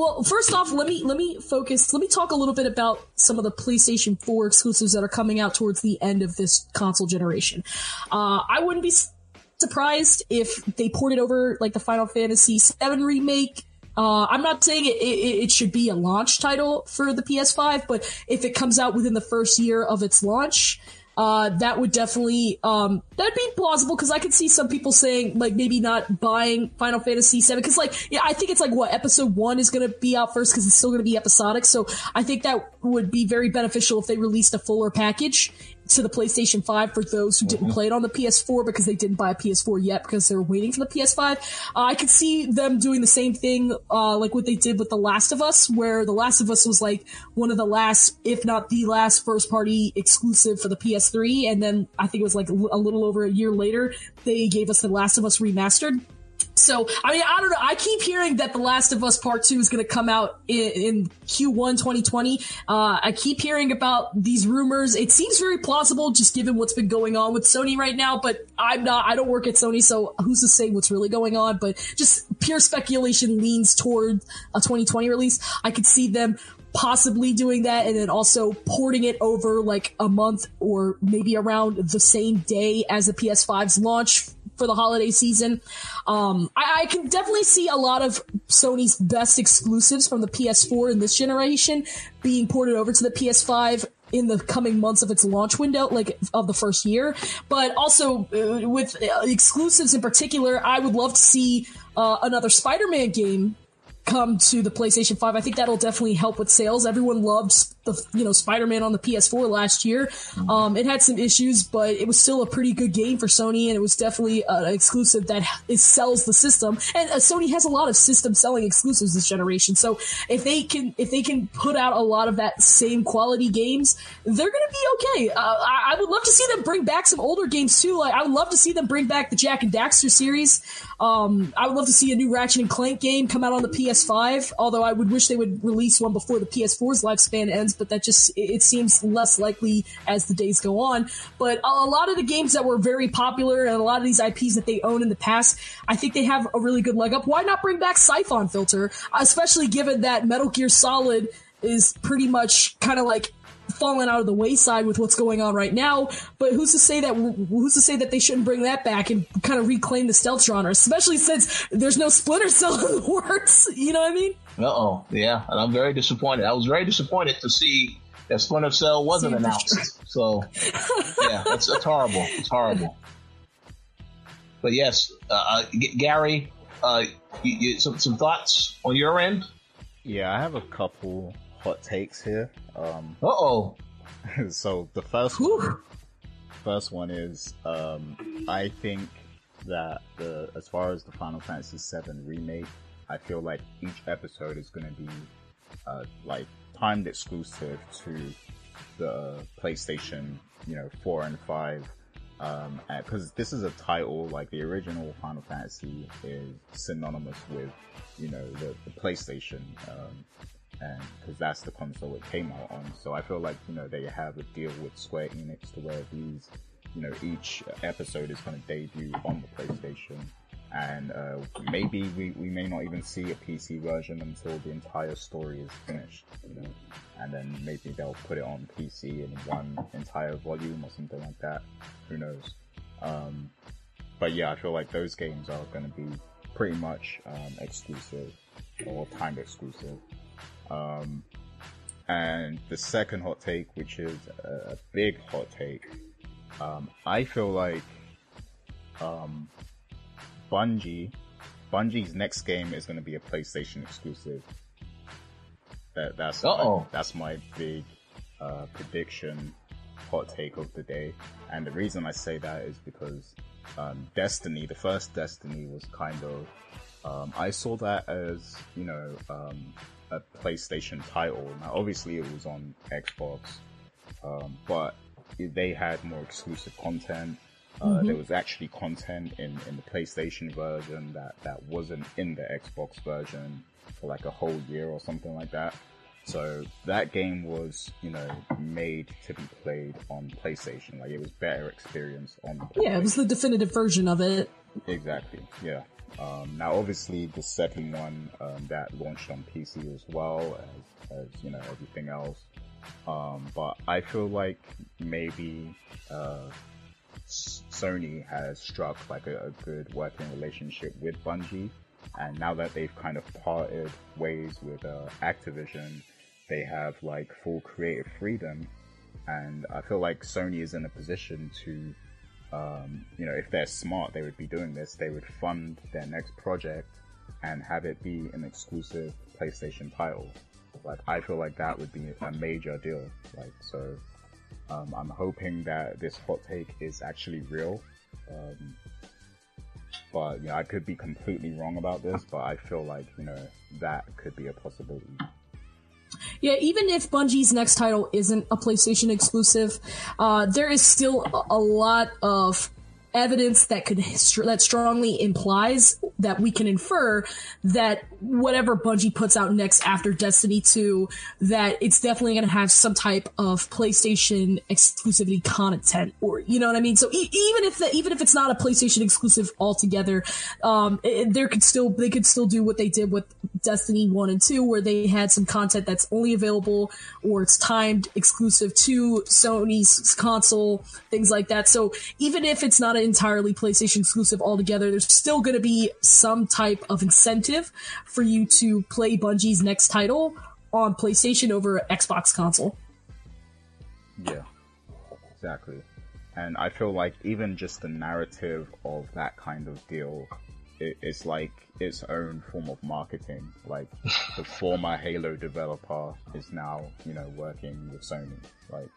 S3: well, first off, let me let me focus. Let me talk a little bit about some of the PlayStation 4 exclusives that are coming out towards the end of this console generation. Uh, I wouldn't be surprised if they ported over like the Final Fantasy VII remake. Uh, I'm not saying it, it, it should be a launch title for the PS5, but if it comes out within the first year of its launch, uh, that would definitely um, that'd be plausible because I could see some people saying like maybe not buying Final Fantasy VII because like yeah I think it's like what episode one is going to be out first because it's still going to be episodic so I think that would be very beneficial if they released a fuller package to the PlayStation 5 for those who didn't mm-hmm. play it on the PS4 because they didn't buy a PS4 yet because they were waiting for the PS5. Uh, I could see them doing the same thing, uh, like what they did with The Last of Us, where The Last of Us was like one of the last, if not the last first party exclusive for the PS3. And then I think it was like a little over a year later, they gave us The Last of Us remastered. So, I mean, I don't know. I keep hearing that The Last of Us Part 2 is going to come out in, in Q1 2020. Uh, I keep hearing about these rumors. It seems very plausible just given what's been going on with Sony right now, but I'm not, I don't work at Sony, so who's to say what's really going on? But just pure speculation leans toward a 2020 release. I could see them possibly doing that and then also porting it over like a month or maybe around the same day as the PS5's launch for the holiday season. Um, I, I, can definitely see a lot of Sony's best exclusives from the PS4 in this generation being ported over to the PS5 in the coming months of its launch window, like of the first year. But also uh, with uh, exclusives in particular, I would love to see uh, another Spider-Man game come to the PlayStation 5. I think that'll definitely help with sales. Everyone loved the, you know, Spider-Man on the PS4 last year. Mm-hmm. Um, it had some issues, but it was still a pretty good game for Sony and it was definitely an exclusive that is, sells the system. And uh, Sony has a lot of system selling exclusives this generation. So if they can, if they can put out a lot of that same quality games, they're going to be okay. Uh, I, I, would love to see them bring back some older games too. Like I would love to see them bring back the Jak and Daxter series. Um, I would love to see a new Ratchet and Clank game come out on the PS5, although I would wish they would release one before the PS4's lifespan ends, but that just, it seems less likely as the days go on. But a lot of the games that were very popular and a lot of these IPs that they own in the past, I think they have a really good leg up. Why not bring back Siphon Filter, especially given that Metal Gear Solid is pretty much kind of like fallen out of the wayside with what's going on right now. But who's to say that who's to say that they shouldn't bring that back and kind of reclaim the stealth genre, especially since there's no Splinter Cell in the works. You know what I mean?
S1: Uh oh, yeah, and I'm very disappointed. I was very disappointed to see that Splinter Cell wasn't announced. So yeah, it's, it's horrible. It's horrible. but yes, uh, G- Gary, uh, you, you, some some thoughts on your end?
S2: Yeah, I have a couple hot takes here. Um,
S1: uh oh.
S2: so the first one, first one is um, I think that the as far as the Final Fantasy VII remake, I feel like each episode is going to be uh, like timed exclusive to the PlayStation, you know, four and five. Because um, this is a title like the original Final Fantasy is synonymous with, you know, the, the PlayStation. Um, and because that's the console it came out on. So I feel like you know they have a deal with Square Enix to where these, you know, each episode is going to debut on the PlayStation, and uh, maybe we, we may not even see a PC version until the entire story is finished, you know, and then maybe they'll put it on PC in one entire volume or something like that. Who knows? Um, but yeah, I feel like those games are going to be pretty much um, exclusive or timed exclusive. Um, and the second hot take, which is a, big hot take, um, I feel like um, Bungie, Bungie's next game is going to be a PlayStation exclusive. That that's my, that's my big uh, prediction, hot take of the day. And the reason I say that is because um, Destiny, the first Destiny, was kind of um, I saw that as you know um, a PlayStation title. Now, obviously, it was on Xbox, um, but they had more exclusive content. Uh, mm-hmm. There was actually content in, in the PlayStation version that, that wasn't in the Xbox version for like a whole year or something like that. So that game was, you know, made to be played on PlayStation. Like it was better experience on.
S3: Yeah, it was the definitive version of it.
S2: Exactly. Yeah. Um, now, obviously, the second one um, that launched on PC as well as, as you know everything else. Um, but I feel like maybe uh, Sony has struck like a, a, good working relationship with Bungie, and now that they've kind of parted ways with uh, Activision, they have like full creative freedom, and I feel like Sony is in a position to um, you know, if they're smart, they would be doing this. They would fund their next project and have it be an exclusive PlayStation title. Like, I feel like that would be a major deal. Like, so, um, I'm hoping that this hot take is actually real. Um, but, you know, I could be completely wrong about this, but I feel like, you know, that could be a possibility.
S3: Yeah, even if Bungie's next title isn't a PlayStation exclusive, uh, there is still a, a lot of evidence that could that strongly implies that we can infer that whatever Bungie puts out next after Destiny 2 that it's definitely going to have some type of PlayStation exclusivity content or you know what I mean? So e- even if the, even if it's not a PlayStation exclusive altogether um, it, there could still they could still do what they did with Destiny 1 and 2 where they had some content that's only available or it's timed exclusive to Sony's console things like that. So even if it's not entirely PlayStation exclusive altogether. There's still going to be some type of incentive for you to play Bungie's next title on PlayStation over Xbox console.
S2: Yeah, exactly. And I feel like even just the narrative of that kind of deal it's like its own form of marketing. Like the former Halo developer is now, you know, working with Sony. Like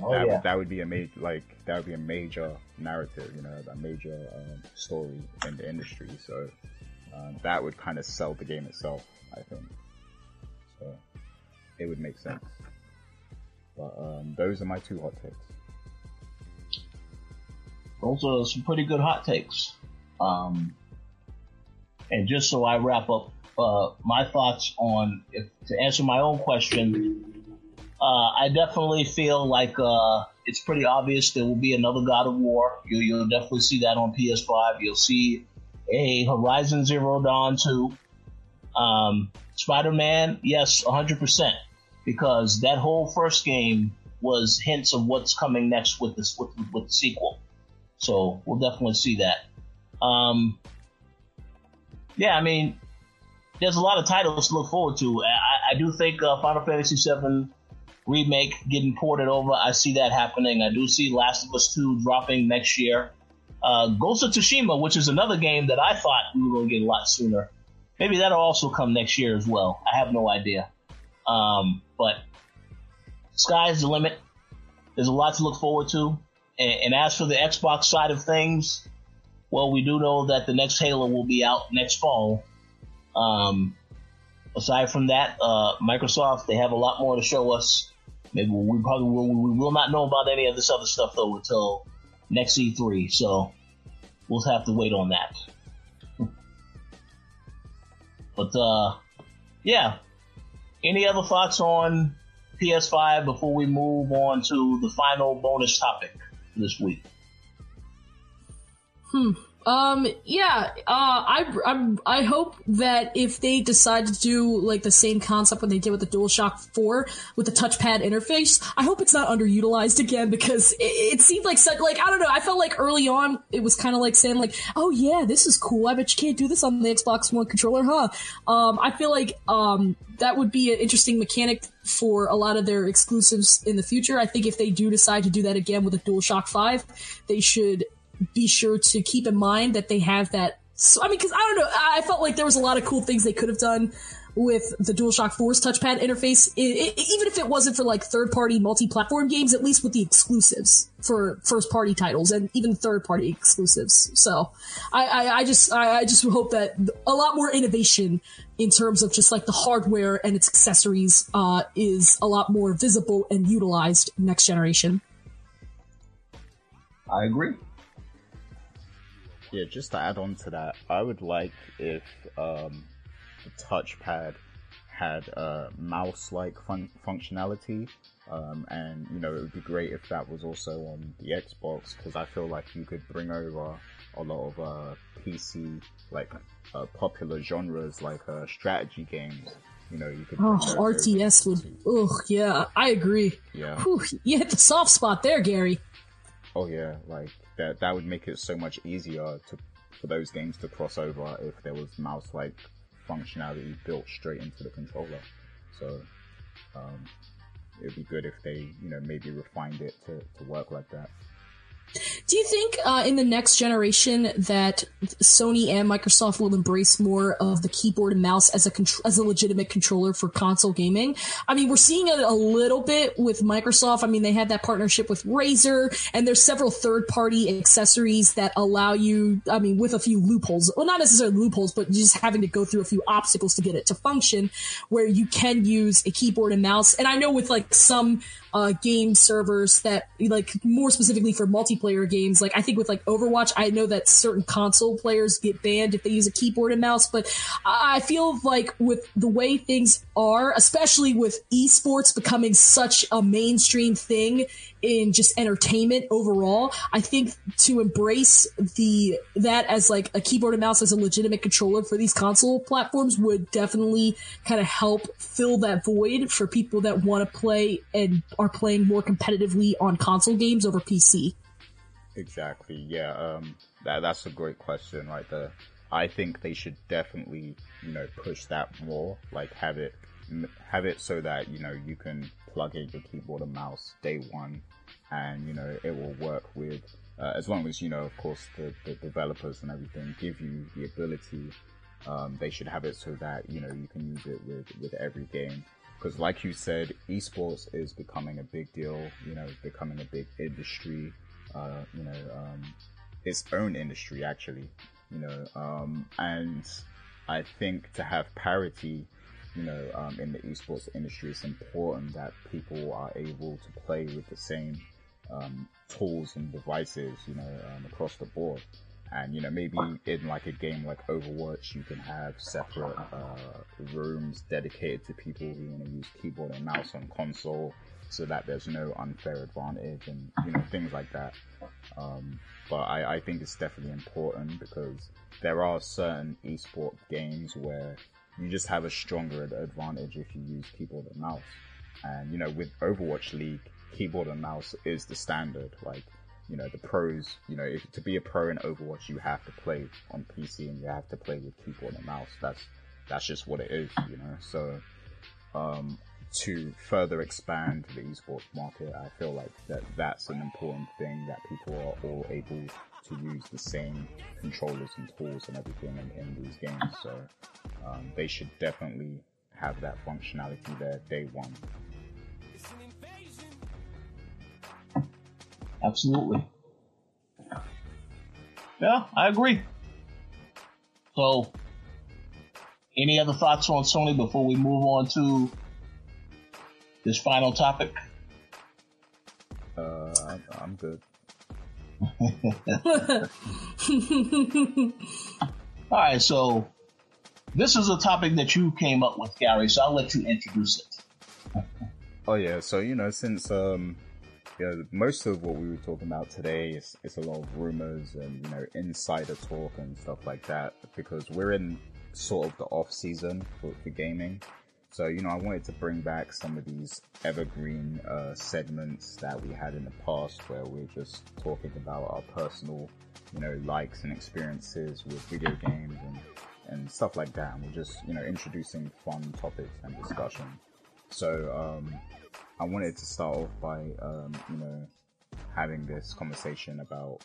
S2: Oh, that, yeah. that would be a major like that would be a major narrative, you know, a major um, story in the industry. So um, that would kind of sell the game itself, I think. So it would make sense. But um, those are my two hot takes.
S1: Those are some pretty good hot takes. Um, and just so I wrap up uh, my thoughts on if to answer my own question, uh, I definitely feel like uh, it's pretty obvious there will be another God of War. You, you'll definitely see that on PS5. You'll see a Horizon Zero Dawn 2. Um, Spider Man, yes, 100%. Because that whole first game was hints of what's coming next with this with, with the sequel. So we'll definitely see that. Um, yeah, I mean, there's a lot of titles to look forward to. I, I do think uh, Final Fantasy VII remake getting ported over. I see that happening. I do see Last of Us 2 dropping next year. Uh, Ghost of Tsushima, which is another game that I thought we were going to get a lot sooner. Maybe that'll also come next year as well. I have no idea. Um, but sky's the limit. There's a lot to look forward to. And, and, as for the Xbox side of things, well, we do know that the next Halo will be out next fall. Um, aside from that, uh, Microsoft, they have a lot more to show us. Maybe we probably will, we will not know about any of this other stuff though until next E3. So we'll have to wait on that. but, uh, yeah. Any other thoughts on PS5 before we move on to the final bonus topic this week?
S3: Hmm. Um, yeah, uh, I, I, I hope that if they decide to do like the same concept when they did with the DualShock 4 with the touchpad interface, I hope it's not underutilized again because it, it seemed like such, like, I don't know, I felt like early on it was kind of like saying like, oh yeah, this is cool. I bet you can't do this on the Xbox One controller, huh? Um, I feel like, um, that would be an interesting mechanic for a lot of their exclusives in the future. I think if they do decide to do that again with the DualShock 5, they should be sure to keep in mind that they have that. So, I mean, because I don't know, I felt like there was a lot of cool things they could have done with the DualShock 4's touchpad interface, it, it, even if it wasn't for like third-party multi-platform games, at least with the exclusives for first-party titles and even third-party exclusives. So, I, I, I just, I, I, just hope that a lot more innovation in terms of just like the hardware and its accessories uh, is a lot more visible and utilized next generation.
S1: I agree.
S2: Yeah, just to add on to that, I would like if um, the touchpad had a mouse-like fun- functionality, um, and you know it would be great if that was also on the Xbox because I feel like you could bring over a lot of uh, PC like uh, popular genres like uh, strategy games. You know, you could.
S3: Oh, RTS would. Oh, yeah, I agree.
S2: Yeah.
S3: Whew, you hit the soft spot there, Gary.
S2: Oh yeah, like that that would make it so much easier to for those games to cross over if there was mouse like functionality built straight into the controller. So um, it would be good if they, you know, maybe refined it to, to work like that.
S3: Do you think uh, in the next generation that Sony and Microsoft will embrace more of the keyboard and mouse as a as a legitimate controller for console gaming? I mean, we're seeing it a little bit with Microsoft. I mean, they had that partnership with Razer, and there's several third party accessories that allow you. I mean, with a few loopholes, well, not necessarily loopholes, but just having to go through a few obstacles to get it to function, where you can use a keyboard and mouse. And I know with like some uh, game servers that like more specifically for multiplayer games. Like I think with like Overwatch, I know that certain console players get banned if they use a keyboard and mouse, but I feel like with the way things are, especially with esports becoming such a mainstream thing in just entertainment overall. I think to embrace the that as like a keyboard and mouse as a legitimate controller for these console platforms would definitely kind of help fill that void for people that want to play and are playing more competitively on console games over PC.
S2: Exactly. Yeah. Um. That that's a great question right there. I think they should definitely, you know, push that more. Like have it have it so that you know you can plug in your keyboard and mouse day one, and you know it will work with uh, as long as you know, of course, the, the developers and everything give you the ability. Um, they should have it so that you know you can use it with with every game. Because, like you said, esports is becoming a big deal. You know, becoming a big industry. Uh, you know, um, its own industry actually. You know, um, and I think to have parity you know, um, in the esports industry, it's important that people are able to play with the same um, tools and devices, you know, um, across the board. And you know, maybe in like a game like Overwatch, you can have separate uh, rooms dedicated to people who want to use keyboard and mouse on console, so that there's no unfair advantage and you know things like that. Um, but I, I think it's definitely important because there are certain esport games where you just have a stronger advantage if you use keyboard and mouse. And you know, with Overwatch League, keyboard and mouse is the standard. Like, you know, the pros, you know, if to be a pro in Overwatch, you have to play on PC and you have to play with keyboard and mouse. That's that's just what it is, you know. So, um, to further expand the esports market, I feel like that that's an important thing that people are all able to use the same controllers and tools and everything in, in these games. So um, they should definitely have that functionality there day one.
S1: Absolutely. Yeah, I agree. So, any other thoughts on Sony before we move on to this final topic?
S2: Uh, I'm, I'm good.
S1: All right, so this is a topic that you came up with, Gary. So I'll let you introduce it.
S2: oh yeah, so you know, since um, yeah, most of what we were talking about today is, is a lot of rumors and you know insider talk and stuff like that because we're in sort of the off season for, for gaming. So you know, I wanted to bring back some of these evergreen uh, segments that we had in the past, where we're just talking about our personal, you know, likes and experiences with video games and and stuff like that. And we're just you know introducing fun topics and discussion. So um, I wanted to start off by, um, you know, having this conversation about,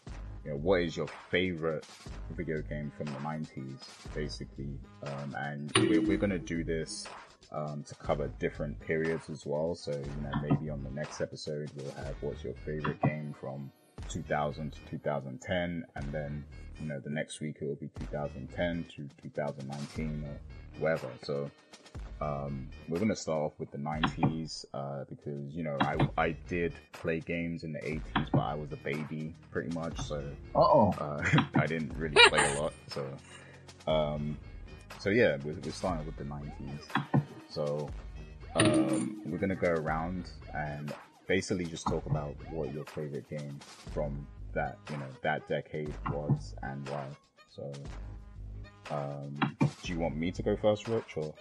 S2: you know, what is your favorite video game from the 90s, basically. Um, and we're, we're going to do this um, to cover different periods as well. So, you know, maybe on the next episode, we'll have what's your favorite game from 2000 to 2010, and then, you know, the next week it will be 2010 to 2019 or whatever. So, um, we're gonna start off with the 90s uh, because you know I I did play games in the 80s, but I was a baby pretty much, so
S1: Uh-oh.
S2: uh I didn't really play a lot. So, um, so yeah, we're, we're starting with the 90s. So um, we're gonna go around and basically just talk about what your favorite game from that you know that decade was and why. So. Um, do you want me to go first, Rich, or?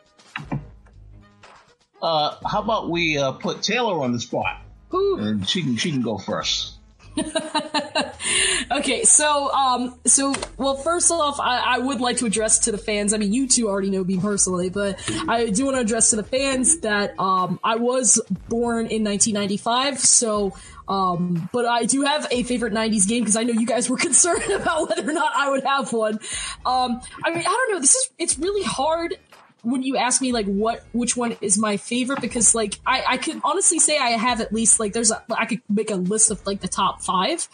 S1: Uh, how about we uh, put Taylor on the spot,
S3: Whew.
S1: and she can she can go first.
S3: okay, so um, so well, first off, I, I would like to address to the fans. I mean, you two already know me personally, but I do want to address to the fans that um, I was born in 1995, so. Um, but I do have a favorite 90s game because I know you guys were concerned about whether or not I would have one. Um, I mean, I don't know. This is, it's really hard when you ask me like what which one is my favorite because like I I could honestly say I have at least like there's a I could make a list of like the top five.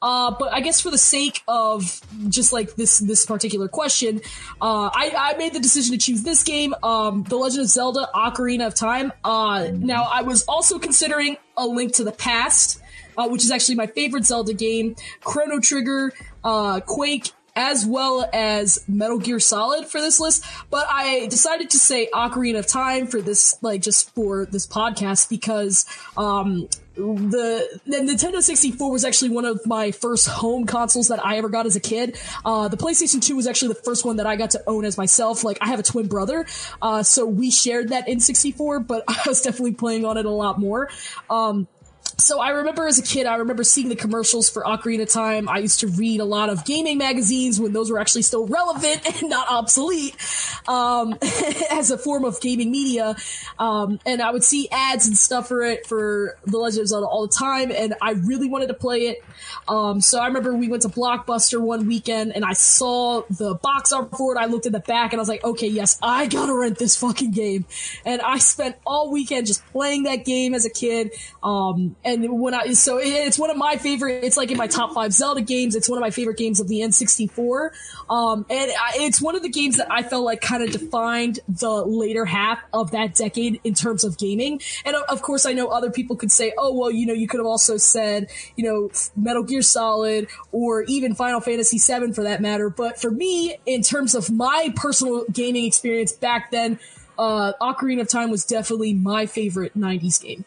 S3: Uh, but I guess for the sake of just like this this particular question, uh, I, I made the decision to choose this game, um, The Legend of Zelda: Ocarina of Time. Uh, now I was also considering A Link to the Past, uh, which is actually my favorite Zelda game, Chrono Trigger, uh, Quake, as well as Metal Gear Solid for this list, but I decided to say Ocarina of Time for this, like, just for this podcast because, um, the, the Nintendo 64 was actually one of my first home consoles that I ever got as a kid. Uh, the PlayStation 2 was actually the first one that I got to own as myself. Like, I have a twin brother, uh, so we shared that N64, but I was definitely playing on it a lot more. Um, so I remember as a kid, I remember seeing the commercials for Ocarina of Time. I used to read a lot of gaming magazines when those were actually still relevant and not obsolete, um, as a form of gaming media. Um, and I would see ads and stuff for it for The Legend of Zelda all the time, and I really wanted to play it. Um, so I remember we went to Blockbuster one weekend and I saw the box art for it. I looked at the back and I was like, okay, yes, I gotta rent this fucking game. And I spent all weekend just playing that game as a kid. Um, and when I, so it's one of my favorite, it's like in my top five Zelda games. It's one of my favorite games of the N64. Um, and I, it's one of the games that I felt like kind of defined the later half of that decade in terms of gaming. And of course, I know other people could say, oh, well, you know, you could have also said, you know, Metal Gear Solid or even Final Fantasy VII for that matter. But for me, in terms of my personal gaming experience back then, uh, Ocarina of Time was definitely my favorite 90s game.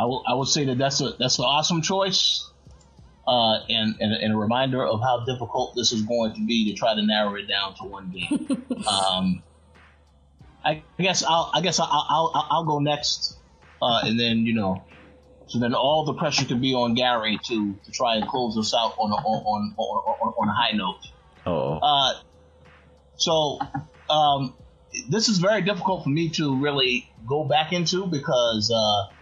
S1: I will I would say that that's a that's an awesome choice, uh, and, and and a reminder of how difficult this is going to be to try to narrow it down to one game. um, I guess I'll I guess I'll I'll, I'll go next, uh, and then you know, so then all the pressure can be on Gary to to try and close us out on a, on on on, on a high note.
S2: Oh.
S1: Uh, so, um, this is very difficult for me to really go back into because uh,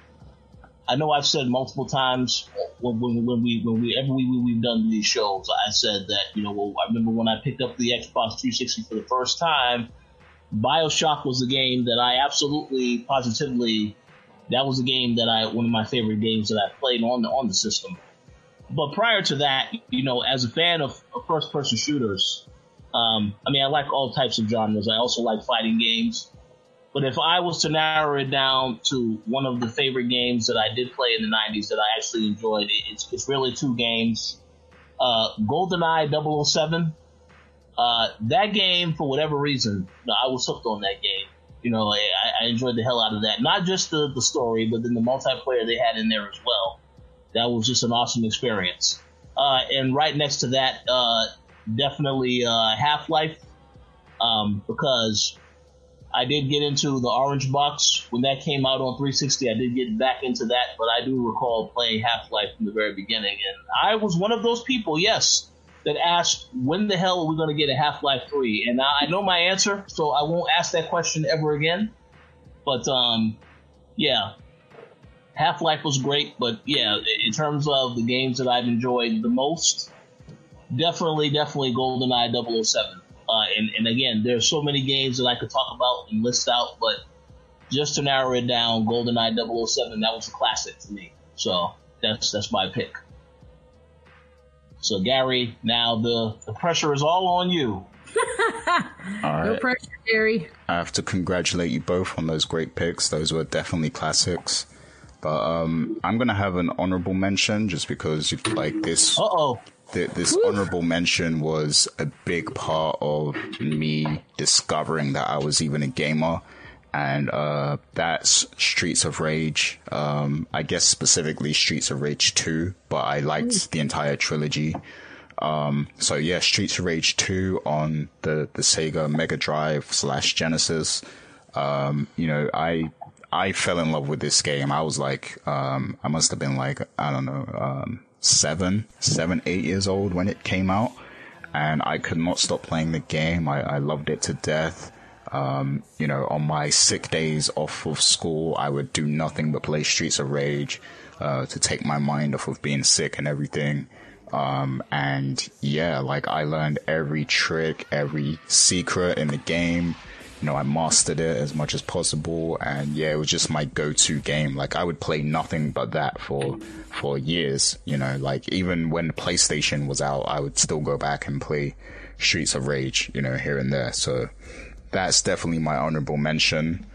S1: I know I've said multiple times when, when, when we when we every week we've done these shows, I said that you know well, I remember when I picked up the Xbox 360 for the first time, Bioshock was a game that I absolutely positively that was a game that I one of my favorite games that I played on the on the system. But prior to that, you know, as a fan of, of first person shooters, um, I mean, I like all types of genres. I also like fighting games. But if I was to narrow it down to one of the favorite games that I did play in the 90s that I actually enjoyed, it's, it's really two games. Uh, GoldenEye 007. Uh, that game, for whatever reason, I was hooked on that game. You know, I, I enjoyed the hell out of that. Not just the, the story, but then the multiplayer they had in there as well. That was just an awesome experience. Uh, and right next to that, uh, definitely uh, Half Life, um, because I did get into the Orange Box when that came out on 360. I did get back into that, but I do recall playing Half Life from the very beginning, and I was one of those people, yes, that asked, "When the hell are we going to get a Half Life 3?" And I know my answer, so I won't ask that question ever again. But um, yeah, Half Life was great, but yeah, in terms of the games that I've enjoyed the most, definitely, definitely GoldenEye 007. Uh, and, and again, there's so many games that I could talk about and list out, but just to narrow it down, GoldenEye 007, that was a classic to me. So that's that's my pick. So Gary, now the, the pressure is all on you.
S2: All right.
S3: No pressure, Gary.
S2: I have to congratulate you both on those great picks. Those were definitely classics. But um, I'm gonna have an honorable mention just because you like this.
S1: Uh oh.
S2: Th- this honorable mention was a big part of me discovering that I was even a gamer. And uh, that's Streets of Rage. Um, I guess specifically Streets of Rage 2, but I liked the entire trilogy. Um, so yeah, Streets of Rage 2 on the, the Sega Mega Drive slash Genesis. Um, you know, I, I fell in love with this game. I was like, um, I must have been like, I don't know, um, seven, seven, eight years old when it came out. And I could not stop playing the game. I, I loved it to death. Um, you know, on my sick days off of school, I would do nothing but play Streets of Rage, uh, to take my mind off of being sick and everything. Um, and yeah, like I learned every trick, every secret in the game. You know, I mastered it as much as possible. And yeah, it was just my go-to game. Like I would play nothing but that for, for years. You know, like even when the PlayStation was out, I would still go back and play Streets of Rage, you know, here and there. So that's definitely my honorable mention.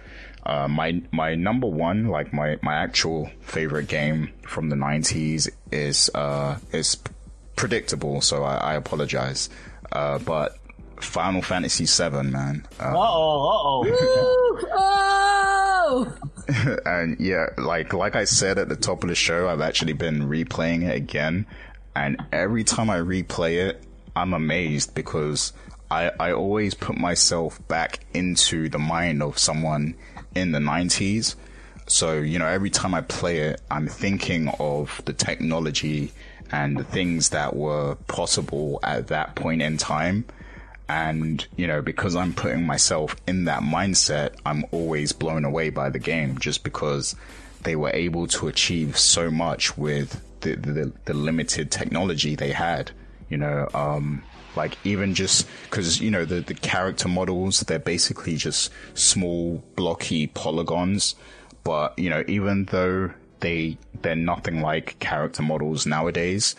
S2: Uh, my my number one, like my, my actual favorite game from the nineties is uh is predictable, so I, I apologize. Uh, but Final Fantasy VII, man.
S1: Uh oh. Uh oh.
S3: oh!
S2: and yeah, like like I said at the top of the show, I've actually been replaying it again, and every time I replay it, I'm amazed because I I always put myself back into the mind of someone in the 90s. So, you know, every time I play it, I'm thinking of the technology and the things that were possible at that point in time. And, you know, because I'm putting myself in that mindset, I'm always blown away by the game just because they were able to achieve so much with the, the, the limited technology they had. You know, um, like even just because you know the the character models they're basically just small blocky polygons but you know even though they they're nothing like character models nowadays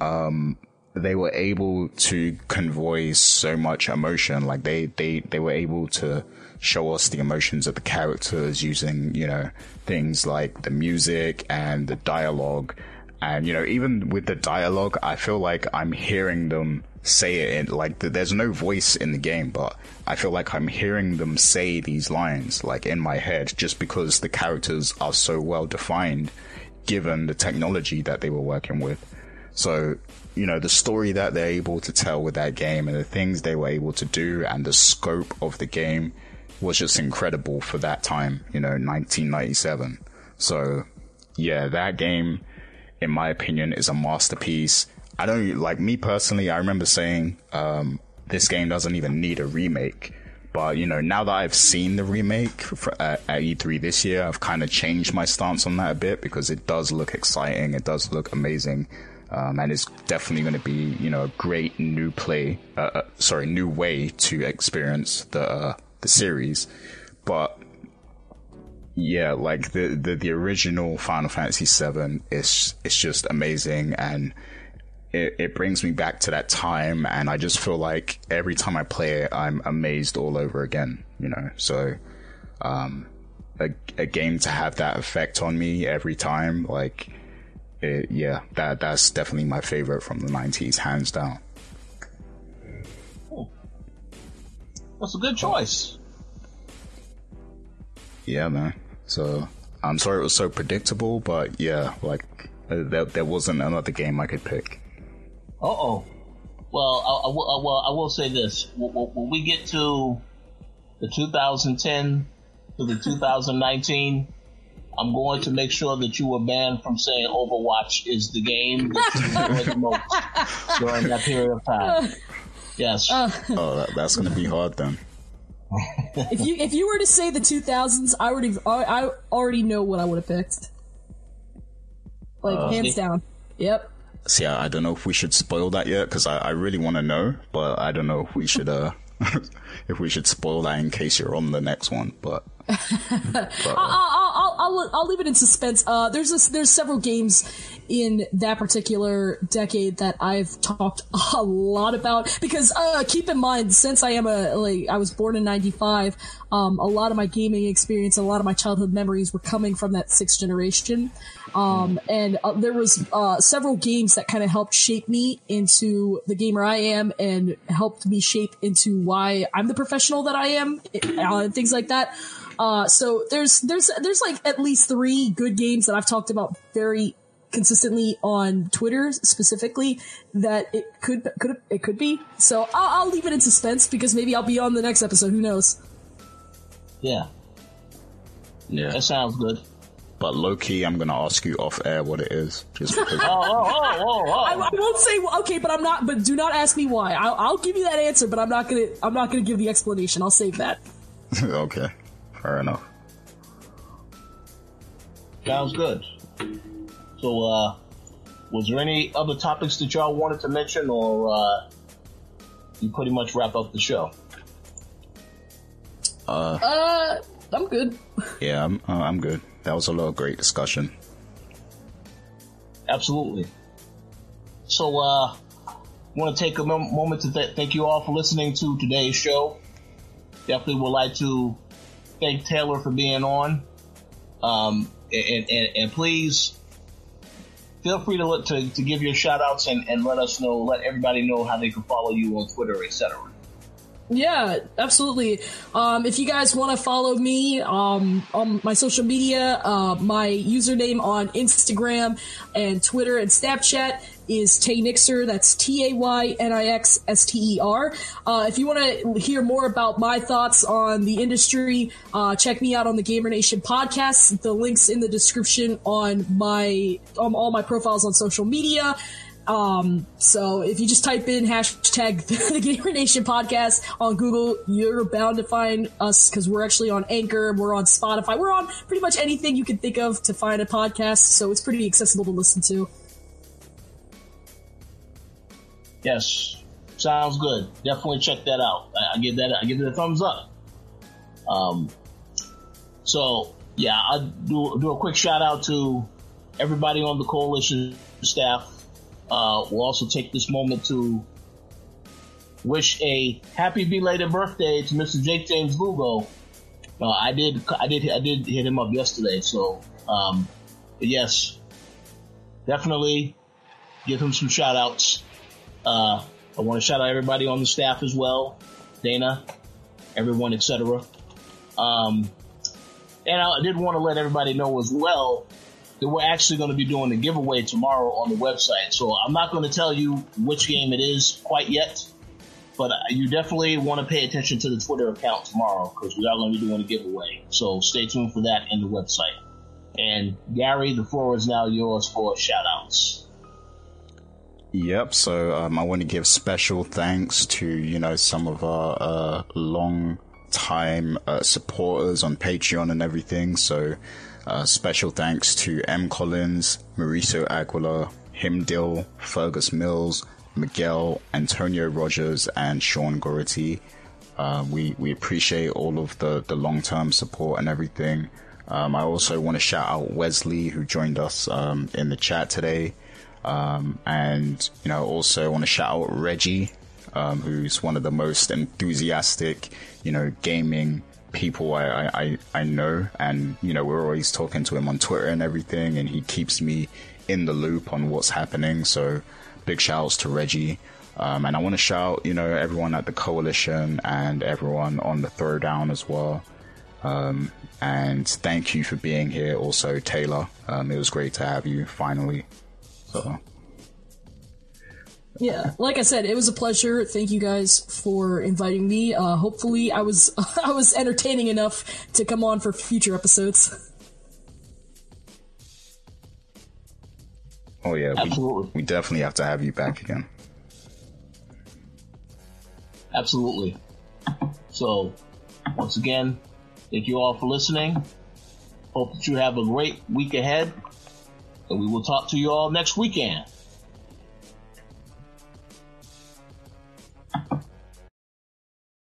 S2: um they were able to convey so much emotion. Like they they they were able to show us the emotions of the characters using you know things like the music and the dialogue. And you know even with the dialogue i feel like i'm hearing them say it like there's no voice in the game but i feel like i'm hearing them say these lines like in my head just because the characters are so well defined given the technology that they were working with so you know the story that they're able to tell with that game and the things they were able to do and the scope of the game was just incredible for that time you know 1997 so yeah that game in my opinion is a masterpiece I don't like me personally. I remember saying um, this game doesn't even need a remake, but you know, now that I've seen the remake for, at E3 this year, I've kind of changed my stance on that a bit because it does look exciting. It does look amazing. Um, and it's definitely going to be, you know, a great new play, uh, uh, sorry, new way to experience the uh, the series. But yeah, like the, the, the original Final Fantasy VII is it's just amazing, and it, it brings me back to that time, and I just feel like every time I play it, I'm amazed all over again. You know, so um, a a game to have that effect on me every time, like it, yeah, that that's definitely my favorite from the '90s, hands down.
S1: That's a good choice.
S2: Yeah, man. So I'm sorry it was so predictable, but yeah, like uh, there, there wasn't another game I could pick.
S1: Uh oh. Well, I, I, will, well, I will say this: when we get to the 2010 to the 2019 I'm going to make sure that you are banned from saying Overwatch is the game that you enjoy the most during that period of time. Yes. Uh,
S2: oh, that, that's going to be hard then.
S3: if you if you were to say the 2000s, I already I already know what I would have picked. Like uh, hands down. Yep.
S2: See, I, I, don't know if we should spoil that yet because I, I really want to know, but I don't know if we should uh if we should spoil that in case you're on the next one. But,
S3: but uh, I'll, I'll, leave it in suspense. Uh, there's there's several games in that particular decade that I've talked a lot about because uh, keep in mind since I am a like I was born in '95, um, a lot of my gaming experience, a lot of my childhood memories were coming from that sixth generation. Um, and uh, there was uh, several games that kind of helped shape me into the gamer I am and helped me shape into why I'm the professional that I am and things like that. Uh, so there's there's there's like at least three good games that I've talked about very consistently on Twitter specifically that it could could it could be. So I'll, I'll leave it in suspense because maybe I'll be on the next episode. Who knows?
S1: Yeah. Yeah. That sounds good.
S2: But low key, I'm gonna ask you off air what it is. Just because.
S1: oh, oh, oh, oh,
S3: I, I, won't say okay, but I'm not. But do not ask me why. I'll, I'll, give you that answer, but I'm not gonna. I'm not gonna give the explanation. I'll save that.
S2: okay, fair enough.
S1: Sounds good. So, uh, was there any other topics that y'all wanted to mention, or uh, you pretty much wrap up the show?
S3: Uh, uh I'm good.
S2: Yeah, I'm. Uh, I'm good that was a little great discussion.
S1: Absolutely. So, uh, I want to take a moment to th- thank you all for listening to today's show. Definitely would like to thank Taylor for being on. Um, and, and, and please feel free to, look, to, to give your shout outs and, and let us know, let everybody know how they can follow you on Twitter, etc.
S3: Yeah, absolutely. Um, if you guys want to follow me um, on my social media, uh, my username on Instagram and Twitter and Snapchat is Tay Nixster. That's T A Y N I X S T E R. Uh, if you want to hear more about my thoughts on the industry, uh, check me out on the Gamer Nation podcast. The links in the description on my on all my profiles on social media. Um, so if you just type in hashtag the Gamer Nation podcast on Google, you're bound to find us because we're actually on Anchor, we're on Spotify, we're on pretty much anything you can think of to find a podcast. So it's pretty accessible to listen to.
S1: Yes, sounds good. Definitely check that out. I, give that I give it a thumbs up. Um, so yeah, I do do a quick shout out to everybody on the coalition staff uh, we'll also take this moment to wish a happy belated birthday to Mr. Jake James Lugo. Uh, I did, I did, I did hit him up yesterday. So, um, yes, definitely give him some shout outs. Uh, I want to shout out everybody on the staff as well, Dana, everyone, etc. Um, and I did want to let everybody know as well that we're actually going to be doing a giveaway tomorrow on the website. So I'm not going to tell you which game it is quite yet, but you definitely want to pay attention to the Twitter account tomorrow because we are going to be doing a giveaway. So stay tuned for that in the website. And Gary, the floor is now yours for shout outs.
S2: Yep. So um, I want to give special thanks to you know some of our uh, long time uh, supporters on Patreon and everything. So, uh, special thanks to M. Collins, Mauricio Aguilar, Himdil, Fergus Mills, Miguel, Antonio Rogers, and Sean Gority. Uh, we we appreciate all of the the long term support and everything. Um, I also want to shout out Wesley who joined us um, in the chat today, um, and you know also want to shout out Reggie, um, who's one of the most enthusiastic, you know, gaming people I, I I know, and you know we're always talking to him on Twitter and everything, and he keeps me in the loop on what's happening. So big shouts to Reggie. Um, and I want to shout, you know, everyone at the coalition and everyone on the throwdown as well. Um, and thank you for being here, also Taylor. Um, it was great to have you finally. So.
S3: Yeah, like I said, it was a pleasure. Thank you guys for inviting me. Uh, hopefully, I was I was entertaining enough to come on for future episodes.
S2: Oh yeah,
S1: Absolutely.
S2: We, we definitely have to have you back again.
S1: Absolutely. So, once again, thank you all for listening. Hope that you have a great week ahead, and we will talk to you all next weekend. Thank you.